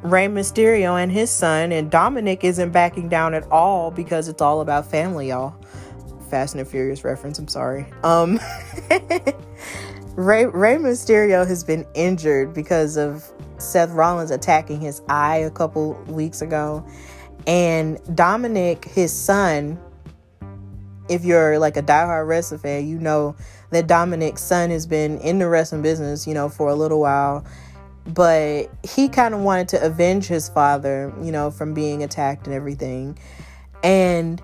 Rey Mysterio and his son, and Dominik isn't backing down at all because it's all about family, y'all. Fast and Furious reference, I'm sorry. Um Rey, Rey Mysterio has been injured because of Seth Rollins attacking his eye a couple weeks ago. And Dominik, his son, if you're like a diehard wrestling fan, you know that Dominik's son has been in the wrestling business, you know, for a little while but he kind of wanted to avenge his father, you know, from being attacked and everything. And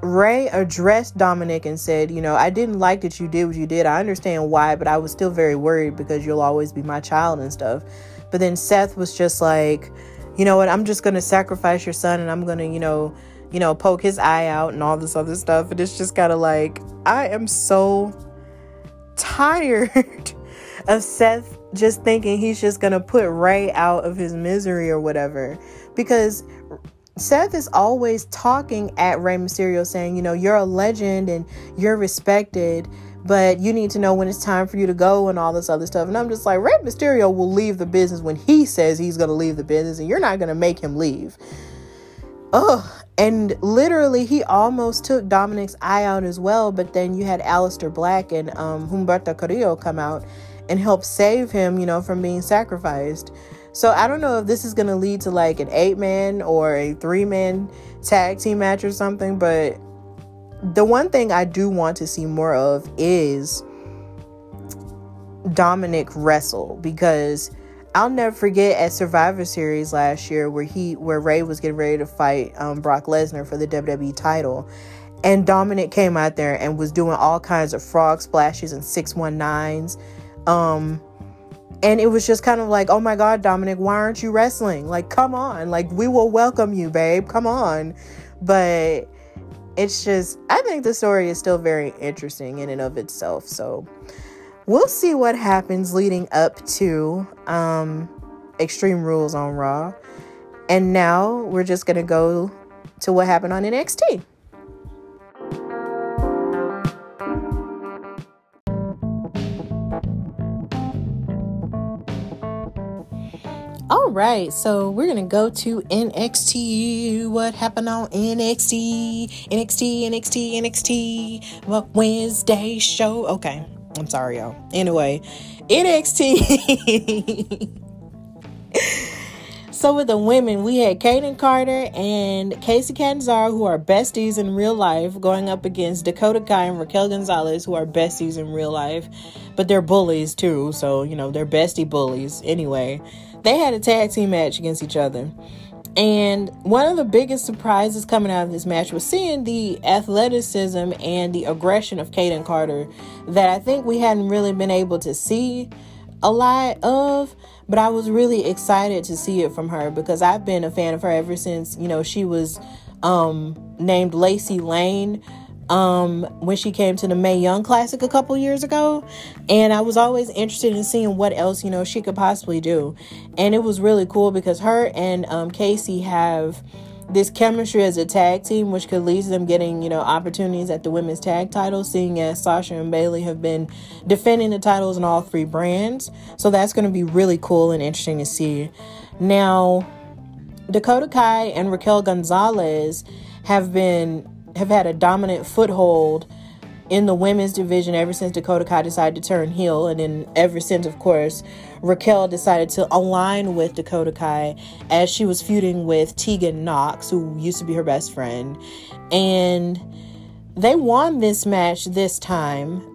Rey addressed Dominik and said, You know, I didn't like that you did what you did. I understand why, but I was still very worried because you'll always be my child and stuff. But then Seth was just like, You know what? I'm just going to sacrifice your son and I'm going to, you know, you know, poke his eye out and all this other stuff. And it's just kind of like, I am so tired of Seth just thinking he's just gonna put Rey out of his misery or whatever. Because Seth is always talking at Rey Mysterio saying, you know, you're a legend and you're respected, but you need to know when it's time for you to go and all this other stuff. And I'm just like, Rey Mysterio will leave the business when he says he's gonna leave the business, and you're not gonna make him leave. Ugh. And literally, he almost took Dominik's eye out as well. But then you had Aleister Black and um, Humberto Carrillo come out and help save him, you know, from being sacrificed. So I don't know if this is going to lead to like an eight man or a three man tag team match or something, but the one thing I do want to see more of is Dominik wrestle because I'll never forget at Survivor Series last year where he where Rey was getting ready to fight um, Brock Lesnar for the WWE title, and Dominik came out there and was doing all kinds of frog splashes and six one nines, um, and it was just kind of like, oh my God, Dominik, why aren't you wrestling? Like, come on, like we will welcome you, babe, come on, but it's just I think the story is still very interesting in and of itself, so we'll see what happens leading up to um, Extreme Rules on Raw. And now we're just going to go to what happened on NXT. All right, so we're gonna go to NXT. What happened on NXT? NXT, NXT, NXT. What Wednesday show? Okay, I'm sorry, y'all. Anyway, NXT. so with the women, we had Kayden Carter and Kacy Catanzaro, who are besties in real life, going up against Dakota Kai and Raquel Gonzalez, who are besties in real life, but they're bullies too. So you know they're bestie bullies. Anyway, they had a tag team match against each other. And one of the biggest surprises coming out of this match was seeing the athleticism and the aggression of Kayden Carter that I think we hadn't really been able to see a lot of. But I was really excited to see it from her because I've been a fan of her ever since, you know, she was um, named Lacey Lane um when she came to the Mae Young Classic a couple years ago and I was always interested in seeing what else you know she could possibly do. And it was really cool because her and um Kacy have this chemistry as a tag team which could lead to them getting you know opportunities at the women's tag titles seeing as Sasha and Bayley have been defending the titles in all three brands. So that's going to be really cool and interesting to see. Now Dakota Kai and Raquel Gonzalez have been have had a dominant foothold in the women's division ever since Dakota Kai decided to turn heel. And then ever since, of course, Raquel decided to align with Dakota Kai as she was feuding with Tegan Nox, who used to be her best friend. And they won this match this time.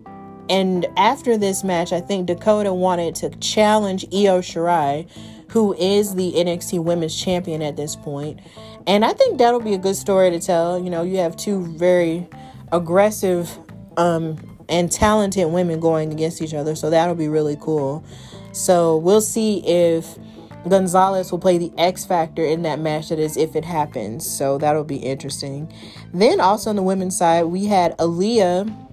And after this match, I think Dakota wanted to challenge Io Shirai, who is the NXT Women's Champion at this point. And I think that'll be a good story to tell. You know, you have two very aggressive um, and talented women going against each other. So that'll be really cool. So we'll see if Gonzalez will play the X factor in that match. That is, if it happens. So that'll be interesting. Then also on the women's side, we had Aliyah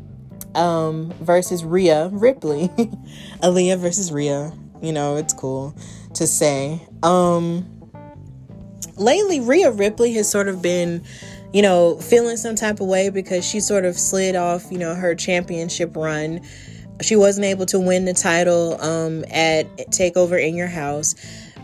um, versus Rhea Ripley. Aliyah versus Rhea. You know, it's cool to say. Um, lately Rhea Ripley has sort of been, you know, feeling some type of way because she sort of slid off, you know, her championship run. She wasn't able to win the title um, at Takeover in Your House,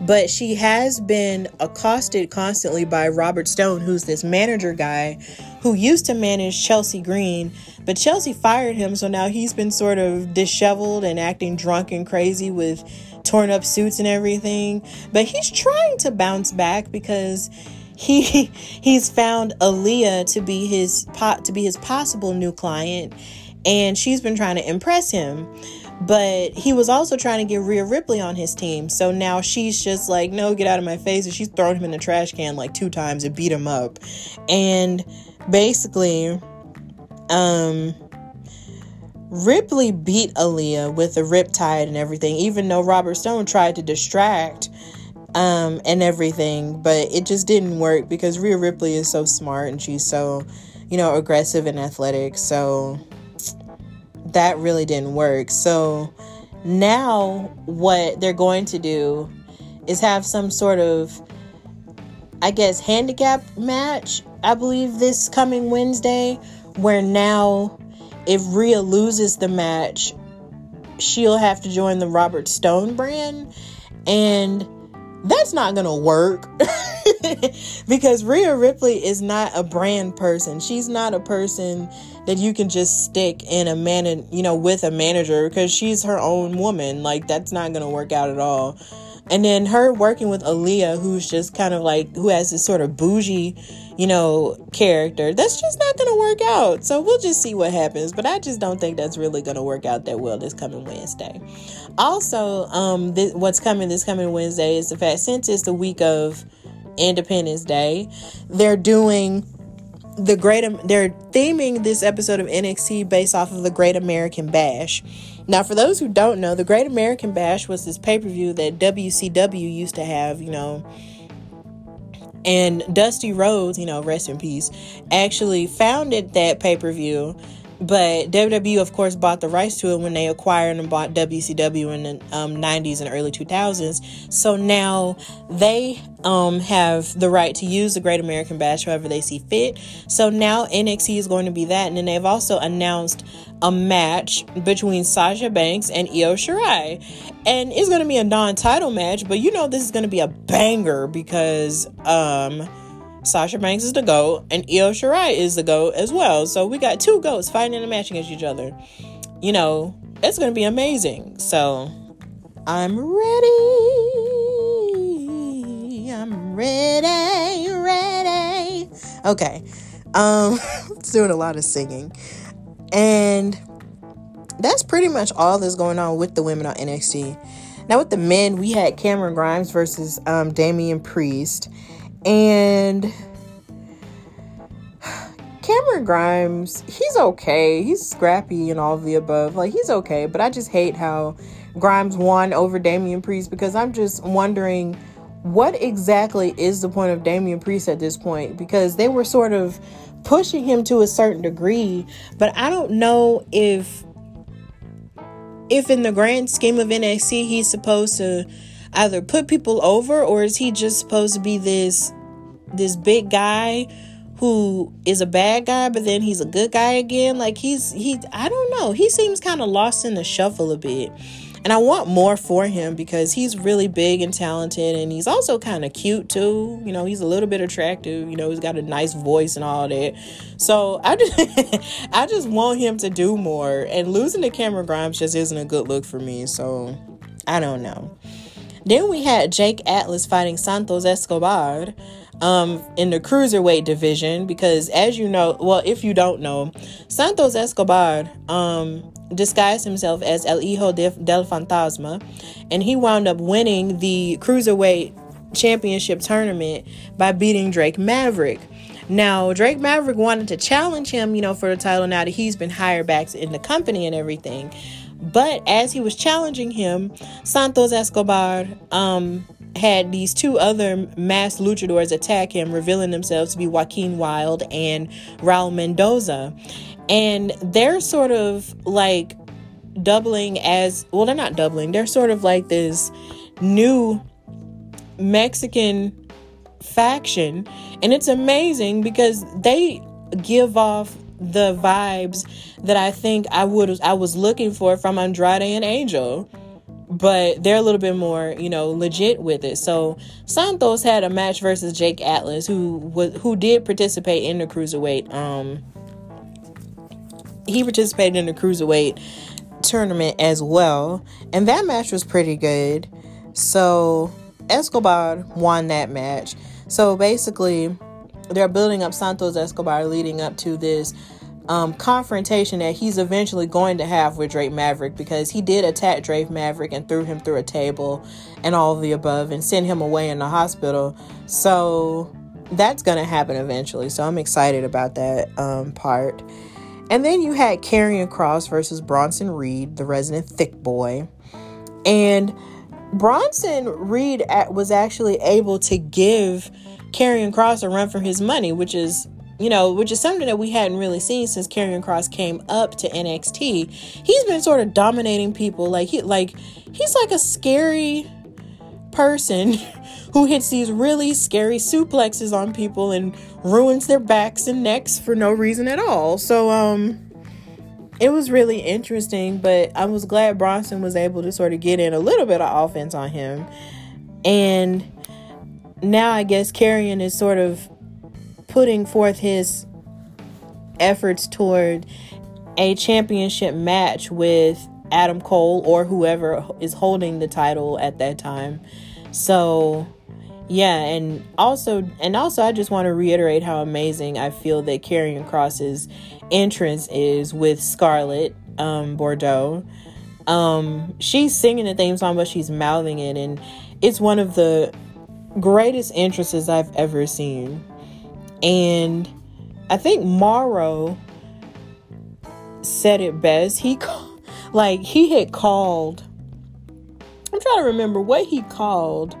but she has been accosted constantly by Robert Stone, who's this manager guy who used to manage Chelsea Green, but Chelsea fired him, so now he's been sort of disheveled and acting drunk and crazy with torn up suits and everything. But he's trying to bounce back because he he's found Aliyah to be his pot to be his possible new client, and she's been trying to impress him. But he was also trying to get Rhea Ripley on his team. So now she's just like, no, get out of my face. And she's thrown him in the trash can like two times and beat him up. And basically, um, Ripley beat Aliyah with the riptide and everything, even though Robert Stone tried to distract um, and everything, but it just didn't work because Rhea Ripley is so smart and she's so, you know, aggressive and athletic. So that really didn't work. So now what they're going to do is have some sort of, I guess, handicap match, I believe, this coming Wednesday, where now if Rhea loses the match, she'll have to join the Robert Stone brand. And that's not going to work because Rhea Ripley is not a brand person. She's not a person that you can just stick in a man, you know, with a manager because she's her own woman. Like, that's not going to work out at all. And then her working with Aliyah, who's just kind of like, who has this sort of bougie, you know, character, that's just not going to work out. So we'll just see what happens. But I just don't think that's really going to work out that well this coming Wednesday. Also, um, what's coming this coming Wednesday is the fact since it's the week of Independence Day, they're doing the great they're theming this episode of NXT based off of the Great American Bash. Now, for those who don't know, the Great American Bash was this pay per view that WCW used to have, you know. And Dusty Rhodes, you know, rest in peace, actually founded that pay per view but WWE, of course, bought the rights to it when they acquired and bought WCW in the um, 90s and early 2000s. So now they um, have the right to use the Great American Bash however they see fit. So now NXT is going to be that. And then they've also announced a match between Sasha Banks and Io Shirai. And it's going to be a non title match, but you know, this is going to be a banger because. Um, Sasha Banks is the GOAT, and Io Shirai is the GOAT as well. So we got two GOATs fighting in a match against each other. You know, it's going to be amazing. So I'm ready. I'm ready, ready. Okay. Um, doing a lot of singing. And that's pretty much all that's going on with the women on NXT. Now, with the men, we had Cameron Grimes versus um, Damian Priest. And Cameron Grimes, he's okay. He's scrappy and all of the above. Like, he's okay. But I just hate how Grimes won over Damian Priest because I'm just wondering what exactly is the point of Damian Priest at this point? Because they were sort of pushing him to a certain degree, but I don't know if if in the grand scheme of NXT he's supposed to either put people over or is he just supposed to be this this big guy who is a bad guy but then he's a good guy again like he's he I don't know he seems kind of lost in the shuffle a bit and I want more for him because he's really big and talented and he's also kind of cute too. You know, he's a little bit attractive, you know, he's got a nice voice and all that. So I just I just want him to do more. And losing to Cameron Grimes just isn't a good look for me. So I don't know. Then we had Jake Atlas fighting Santos Escobar um, in the cruiserweight division because, as you know, well, if you don't know, Santos Escobar um, disguised himself as El Hijo de, del Fantasma and he wound up winning the cruiserweight championship tournament by beating Drake Maverick. Now, Drake Maverick wanted to challenge him, you know, for the title now that he's been hired back in the company and everything. But as he was challenging him, Santos Escobar um, had these two other masked luchadors attack him, revealing themselves to be Joaquin Wilde and Raul Mendoza. And they're sort of like doubling as well, they're not doubling, they're sort of like this new Mexican faction. And it's amazing because they give off the vibes that I think I would I was looking for from Andrade and Angel. But they're a little bit more, you know, legit with it. So Santos had a match versus Jake Atlas, who was who did participate in the cruiserweight. Um, he participated in the cruiserweight tournament as well, and that match was pretty good. So Escobar won that match. So basically, they're building up Santos Escobar leading up to this um, confrontation that he's eventually going to have with Drake Maverick because he did attack Drake Maverick and threw him through a table and all of the above and send him away in the hospital. So that's going to happen eventually. So I'm excited about that um, part. And then you had Karrion Kross versus Bronson Reed, the resident thick boy. And Bronson Reed was actually able to give Karrion Kross a run for his money, which is you know, which is something that we hadn't really seen since Karrion Kross came up to NXT. He's been sort of dominating people like he like he's like a scary person who hits these really scary suplexes on people and ruins their backs and necks for no reason at all. So um it was really interesting, but I was glad Bronson was able to sort of get in a little bit of offense on him. And now I guess Karrion is sort of putting forth his efforts toward a championship match with Adam Cole or whoever is holding the title at that time. So, yeah, and also and also I just want to reiterate how amazing I feel that Karrion Kross's entrance is with Scarlett um, Bordeaux. Um, she's singing the theme song, but she's mouthing it, and it's one of the greatest entrances I've ever seen. And I think Mauro said it best. He like he had called. I'm trying to remember what he called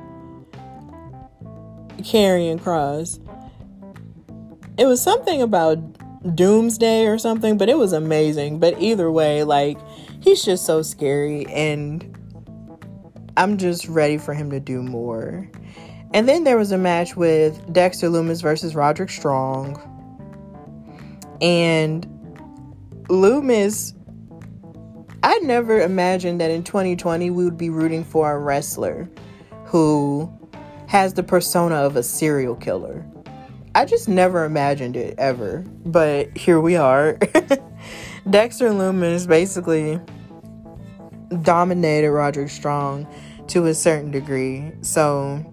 Karrion Kross. It was something about doomsday or something, but it was amazing. But either way, like he's just so scary and I'm just ready for him to do more. And then there was a match with Dexter Lumis versus Roderick Strong. And Lumis, I never imagined that in 2020 we would be rooting for a wrestler who has the persona of a serial killer. I just never imagined it ever, but here we are. Dexter Lumis basically dominated Roderick Strong to a certain degree. So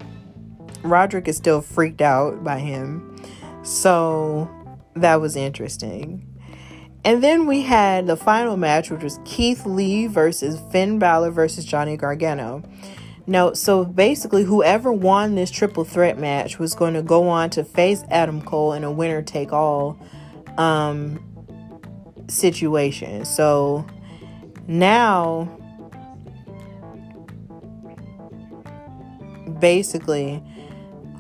Roderick is still freaked out by him. So that was interesting. And then we had the final match, which was Keith Lee versus Finn Balor versus Johnny Gargano. No, so basically, whoever won this triple threat match was going to go on to face Adam Cole in a winner take all um, situation. So now, basically,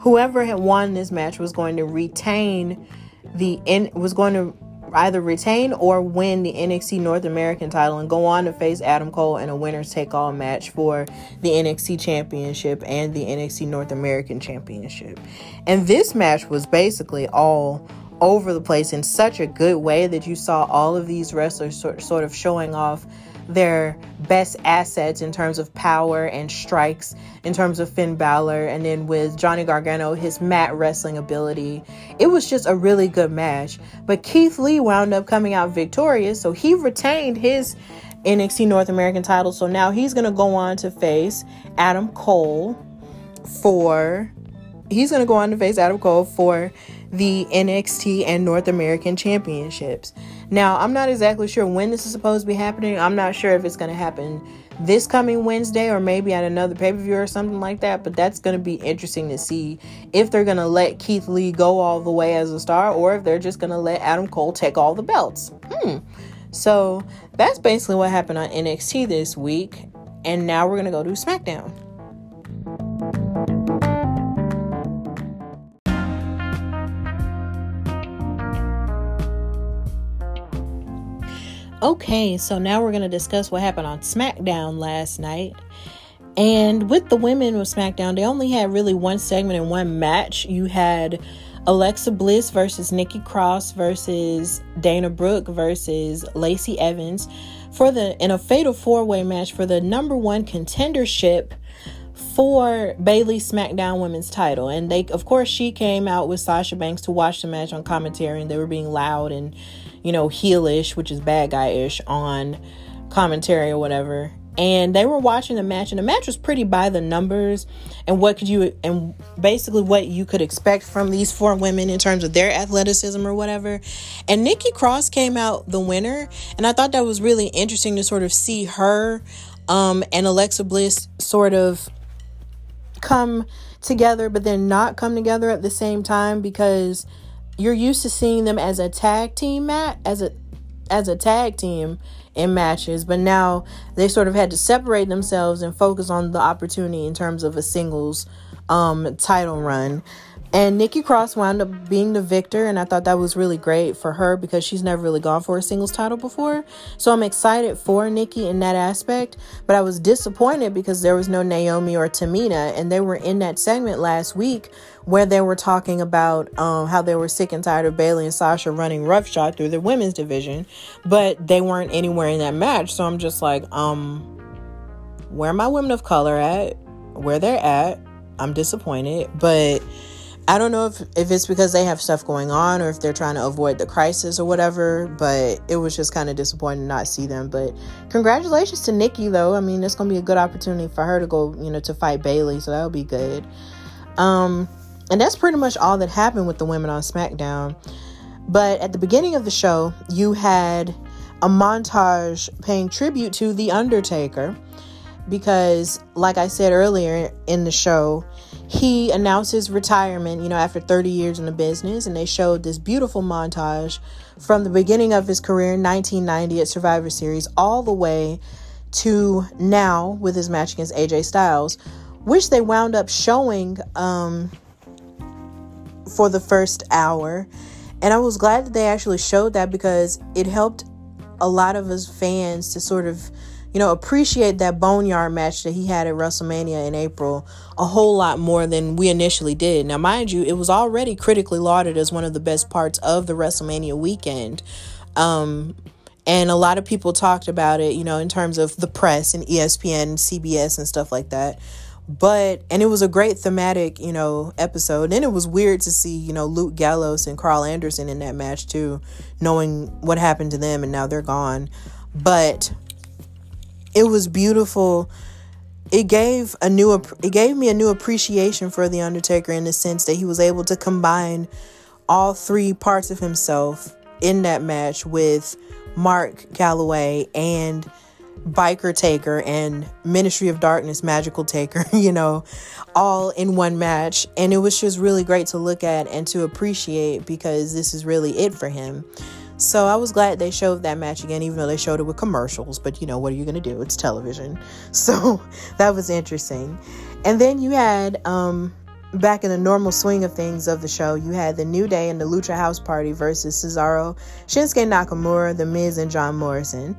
whoever had won this match was going to retain the in was going to either retain or win the NXT North American title and go on to face Adam Cole in a winners take all match for the NXT Championship and the NXT North American Championship. And this match was basically all over the place in such a good way that you saw all of these wrestlers sort, sort of showing off their best assets in terms of power and strikes, in terms of Finn Balor, and then with Johnny Gargano, his mat wrestling ability. It was just a really good match. But Keith Lee wound up coming out victorious, so he retained his NXT North American title. So now he's going to go on to face Adam Cole for. He's going to go on to face Adam Cole for the NXT and North American Championships. Now, I'm not exactly sure when this is supposed to be happening. I'm not sure if it's going to happen this coming Wednesday or maybe at another pay per view or something like that. But that's going to be interesting to see if they're going to let Keith Lee go all the way as a star or if they're just going to let Adam Cole take all the belts. Hmm. So that's basically what happened on NXT this week. And now we're going to go to SmackDown. Okay, so now we're going to discuss what happened on SmackDown last night. And with the women of SmackDown, they only had really one segment and one match. You had Alexa Bliss versus Nikki Cross versus Dana Brooke versus Lacey Evans for the in a fatal four-way match for the number one contendership for Bayley SmackDown Women's title. And they of course she came out with Sasha Banks to watch the match on commentary and they were being loud and you know, heelish, which is bad guy ish, on commentary or whatever. And they were watching the match, and the match was pretty by the numbers. And what could you, and basically what you could expect from these four women in terms of their athleticism or whatever. And Nikki Cross came out the winner, and I thought that was really interesting to sort of see her um, and Alexa Bliss sort of come together, but then not come together at the same time because you're used to seeing them as a tag team mat as a as a tag team in matches, but now they sort of had to separate themselves and focus on the opportunity in terms of a singles um, title run. And Nikki Cross wound up being the victor, and I thought that was really great for her because she's never really gone for a singles title before. So I'm excited for Nikki in that aspect, but I was disappointed because there was no Naomi or Tamina, and they were in that segment last week where they were talking about um, how they were sick and tired of Bayley and Sasha running roughshod through the women's division, but they weren't anywhere in that match. So I'm just like, um, where my women of color at? Where they're at? I'm disappointed, but I don't know if, if it's because they have stuff going on or if they're trying to avoid the crisis or whatever, but it was just kind of disappointing to not see them. But congratulations to Nikki, though. I mean, it's going to be a good opportunity for her to go, you know, to fight Bayley, so that'll be good. Um, and that's pretty much all that happened with the women on SmackDown. But at the beginning of the show, you had a montage paying tribute to The Undertaker because, like I said earlier in the show, he announced his retirement, you know, after 30 years in the business, and they showed this beautiful montage from the beginning of his career in 1990 at Survivor Series all the way to now with his match against AJ Styles, which they wound up showing um, for the first hour. And I was glad that they actually showed that because it helped a lot of us fans to sort of you know, appreciate that boneyard match that he had at WrestleMania in April a whole lot more than we initially did. Now, mind you, it was already critically lauded as one of the best parts of the WrestleMania weekend. Um, and a lot of people talked about it, you know, in terms of the press and ESPN, CBS, and stuff like that. But, and it was a great thematic, you know, episode. And it was weird to see, you know, Luke Gallows and Karl Anderson in that match too, knowing what happened to them and now they're gone. But it was beautiful it gave a new it gave me a new appreciation for the undertaker in the sense that he was able to combine all three parts of himself in that match with Mark Calaway and Biker Taker and Ministry of Darkness Magical Taker, you know, all in one match. And it was just really great to look at and to appreciate because this is really it for him. So I was glad they showed that match again, even though they showed it with commercials. But you know, what are you going to do? It's television. So that was interesting. And then you had, um, back in the normal swing of things of the show, you had the New Day and the Lucha House Party versus Cesaro, Shinsuke Nakamura, The Miz, and John Morrison.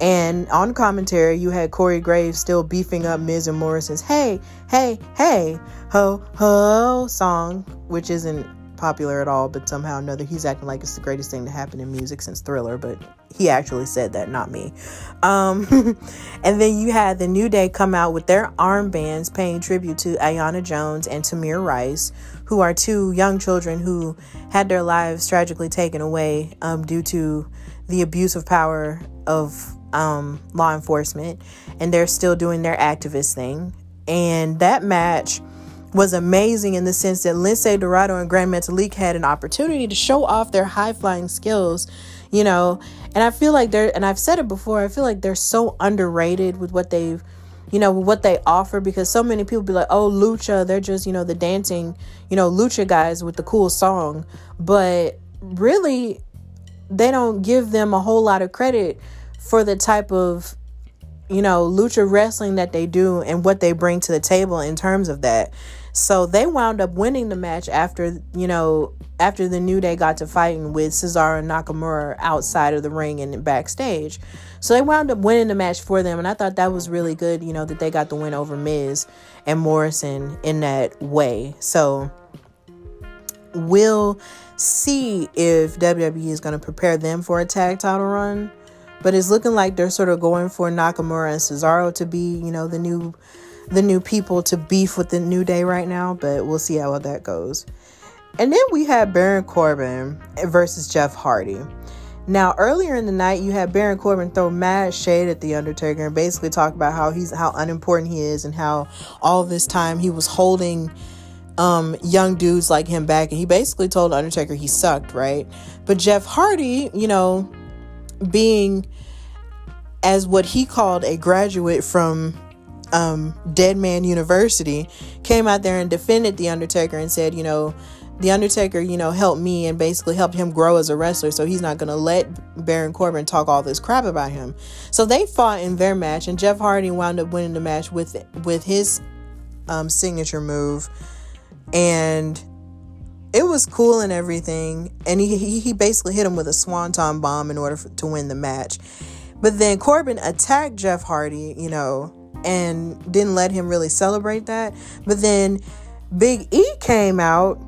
And on commentary, you had Corey Graves still beefing up Miz and Morrison's "Hey, hey, hey, ho, ho" song, which isn't popular at all, but somehow another he's acting like it's the greatest thing to happen in music since Thriller, but he actually said that, not me. Um, and then you had the New Day come out with their armbands paying tribute to Aiyana Jones and Tamir Rice, who are two young children who had their lives tragically taken away um, due to the abuse of power of um, law enforcement, and they're still doing their activist thing. And that match was amazing in the sense that Lince Dorado and Gran Metalik had an opportunity to show off their high flying skills, you know. And I feel like they're, and I've said it before, I feel like they're so underrated with what they've, you know, what they offer because so many people be like, oh, Lucha, they're just, you know, the dancing, you know, Lucha guys with the cool song. But really, they don't give them a whole lot of credit for the type of you know, lucha wrestling that they do and what they bring to the table in terms of that. So they wound up winning the match after, you know, after the New Day got to fighting with Cesaro and Nakamura outside of the ring and backstage. So they wound up winning the match for them. And I thought that was really good, you know, that they got the win over Miz and Morrison in that way. So we'll see if WWE is going to prepare them for a tag title run. But it's looking like they're sort of going for Nakamura and Cesaro to be, you know, the new the new people to beef with the New Day right now, but we'll see how that goes. And then we had Baron Corbin versus Jeff Hardy. Now, earlier in the night, you had Baron Corbin throw mad shade at The Undertaker and basically talk about how he's how unimportant he is and how all this time he was holding um, young dudes like him back. And he basically told Undertaker he sucked, right? But Jeff Hardy, you know, being as what he called a graduate from um, Dead Man University, came out there and defended The Undertaker and said, you know, The Undertaker, you know, helped me and basically helped him grow as a wrestler. So he's not going to let Baron Corbin talk all this crap about him. So they fought in their match, and Jeff Hardy wound up winning the match with with his um, signature move, and it was cool and everything. And he he basically hit him with a swanton bomb in order for, to win the match. But then Corbin attacked Jeff Hardy, you know, and didn't let him really celebrate that. But then Big E came out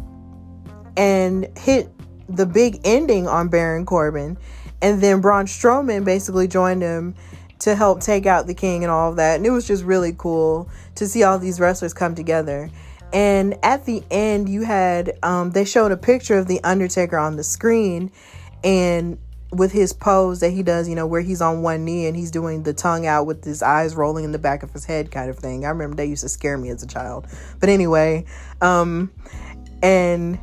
and hit the big ending on Baron Corbin. And then Braun Strowman basically joined him to help take out the king and all of that. And it was just really cool to see all these wrestlers come together. And at the end, you had um, they showed a picture of the Undertaker on the screen, and with his pose that he does, you know, where he's on one knee and he's doing the tongue out with his eyes rolling in the back of his head, kind of thing. I remember that used to scare me as a child. But anyway, um, and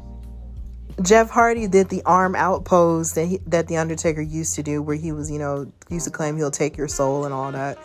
Jeff Hardy did the arm out pose that he, that the Undertaker used to do, where he was, you know, used to claim he'll take your soul and all that.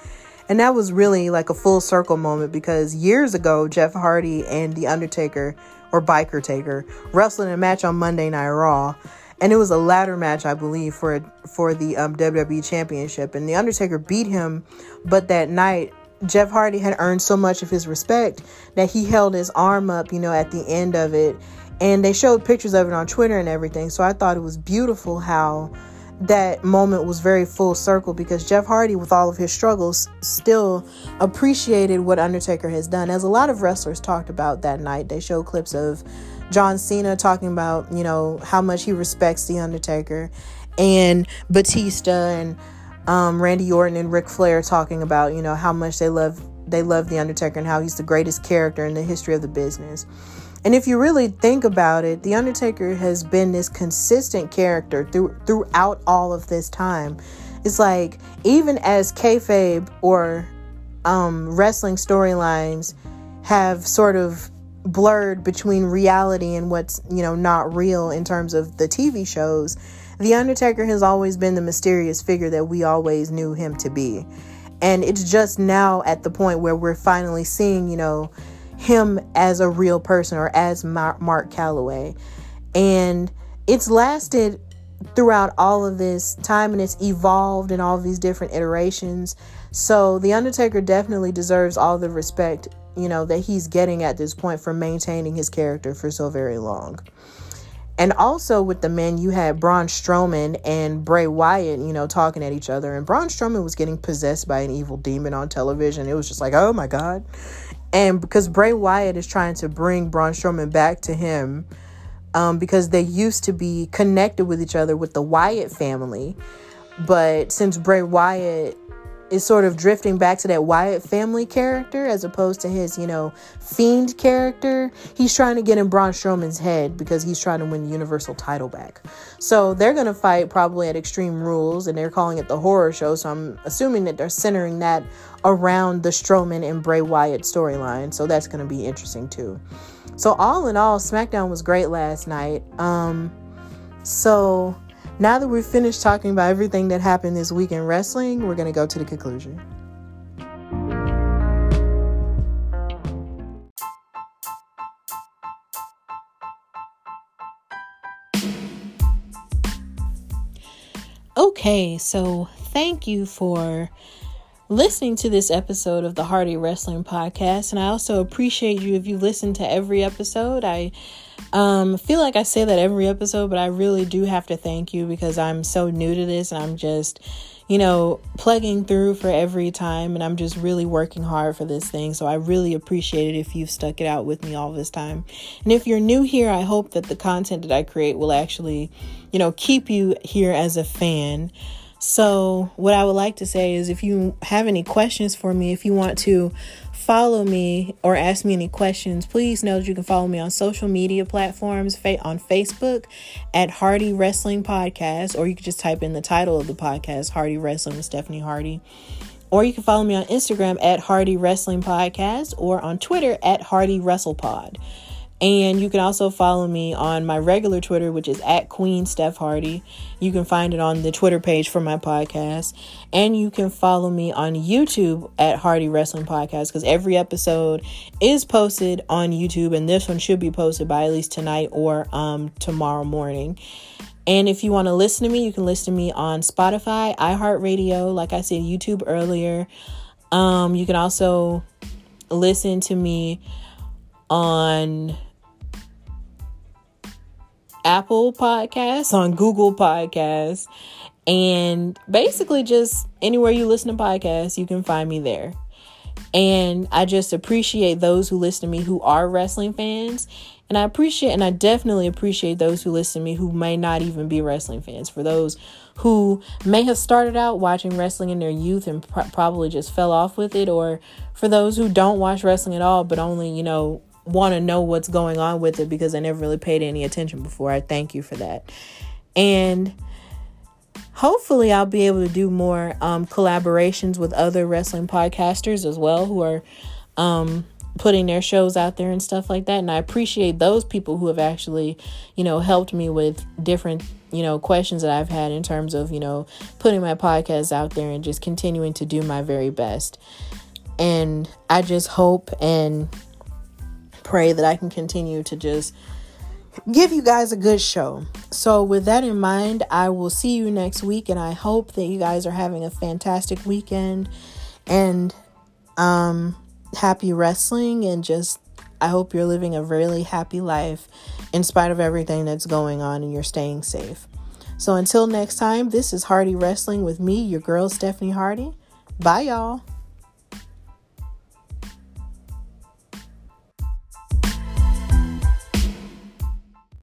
And that was really like a full circle moment because years ago, Jeff Hardy and The Undertaker, or Biker Taker, wrestled in a match on Monday Night Raw. And it was a ladder match, I believe, for for the um, WWE Championship. And The Undertaker beat him, but that night, Jeff Hardy had earned so much of his respect that he held his arm up, you know, at the end of it. And they showed pictures of it on Twitter and everything. So I thought it was beautiful how that moment was very full circle because Jeff Hardy, with all of his struggles, still appreciated what Undertaker has done. As a lot of wrestlers talked about that night, they showed clips of John Cena talking about, you know, how much he respects The Undertaker, and Batista and um, Randy Orton and Ric Flair talking about, you know, how much they love they love The Undertaker and how he's the greatest character in the history of the business. And if you really think about it, The Undertaker has been this consistent character through, throughout all of this time. It's like, even as kayfabe or um, wrestling storylines have sort of blurred between reality and what's, you know, not real in terms of the TV shows, The Undertaker has always been the mysterious figure that we always knew him to be. And it's just now at the point where we're finally seeing, you know, him as a real person or as Mark Calaway. And it's lasted throughout all of this time and it's evolved in all these different iterations. So The Undertaker definitely deserves all the respect, you know, that he's getting at this point for maintaining his character for so very long. And also with the men, you had Braun Strowman and Bray Wyatt, you know, talking at each other. And Braun Strowman was getting possessed by an evil demon on television. It was just like, oh my God. And because Bray Wyatt is trying to bring Braun Strowman back to him um, because they used to be connected with each other with the Wyatt family. But since Bray Wyatt is sort of drifting back to that Wyatt family character as opposed to his, you know, fiend character. He's trying to get in Braun Strowman's head because he's trying to win the Universal title back. So they're going to fight probably at Extreme Rules and they're calling it the horror show. So I'm assuming that they're centering that around the Strowman and Bray Wyatt storyline. So that's going to be interesting too. So all in all, SmackDown was great last night. Um, so now that we've finished talking about everything that happened this week in wrestling, we're going to go to the conclusion. Okay, so thank you for listening to this episode of the Hardy Wrestling Podcast. And I also appreciate you if you listen to every episode. I um, I feel like I say that every episode, but I really do have to thank you because I'm so new to this and I'm just, you know, plugging through for every time and I'm just really working hard for this thing. So I really appreciate it if you've stuck it out with me all this time. And if you're new here, I hope that the content that I create will actually, you know, keep you here as a fan. So, what I would like to say is if you have any questions for me, if you want to follow me or ask me any questions, please know that you can follow me on social media platforms on Facebook at Hardy Wrestling Podcast, or you can just type in the title of the podcast, Hardy Wrestling with Stephanie Hardy. Or you can follow me on Instagram at Hardy Wrestling Podcast or on Twitter at Hardy WrestlePod. And you can also follow me on my regular Twitter, which is at Queen Steph Hardy. You can find it on the Twitter page for my podcast. And you can follow me on YouTube at Hardy Wrestling Podcast because every episode is posted on YouTube. And this one should be posted by at least tonight or um, tomorrow morning. And if you want to listen to me, you can listen to me on Spotify, iHeartRadio, like I said, YouTube earlier. Um, you can also listen to me on Apple Podcasts, on Google Podcasts, and basically just anywhere you listen to podcasts, you can find me there. And I just appreciate those who listen to me who are wrestling fans. And I appreciate, and I definitely appreciate those who listen to me who may not even be wrestling fans. For those who may have started out watching wrestling in their youth and pr- probably just fell off with it, or for those who don't watch wrestling at all but only, you know, want to know what's going on with it because I never really paid any attention before. I thank you for that. And hopefully I'll be able to do more um, collaborations with other wrestling podcasters as well who are um, putting their shows out there and stuff like that. And I appreciate those people who have actually, you know, helped me with different, you know, questions that I've had in terms of, you know, putting my podcast out there and just continuing to do my very best. And I just hope and pray that I can continue to just give you guys a good show. So, with that in mind, I will see you next week, and I hope that you guys are having a fantastic weekend and um, happy wrestling. And just, I hope you're living a really happy life in spite of everything that's going on and you're staying safe. So, until next time, this is Hardy Wrestling with me, your girl, Stephanie Hardy. Bye, y'all.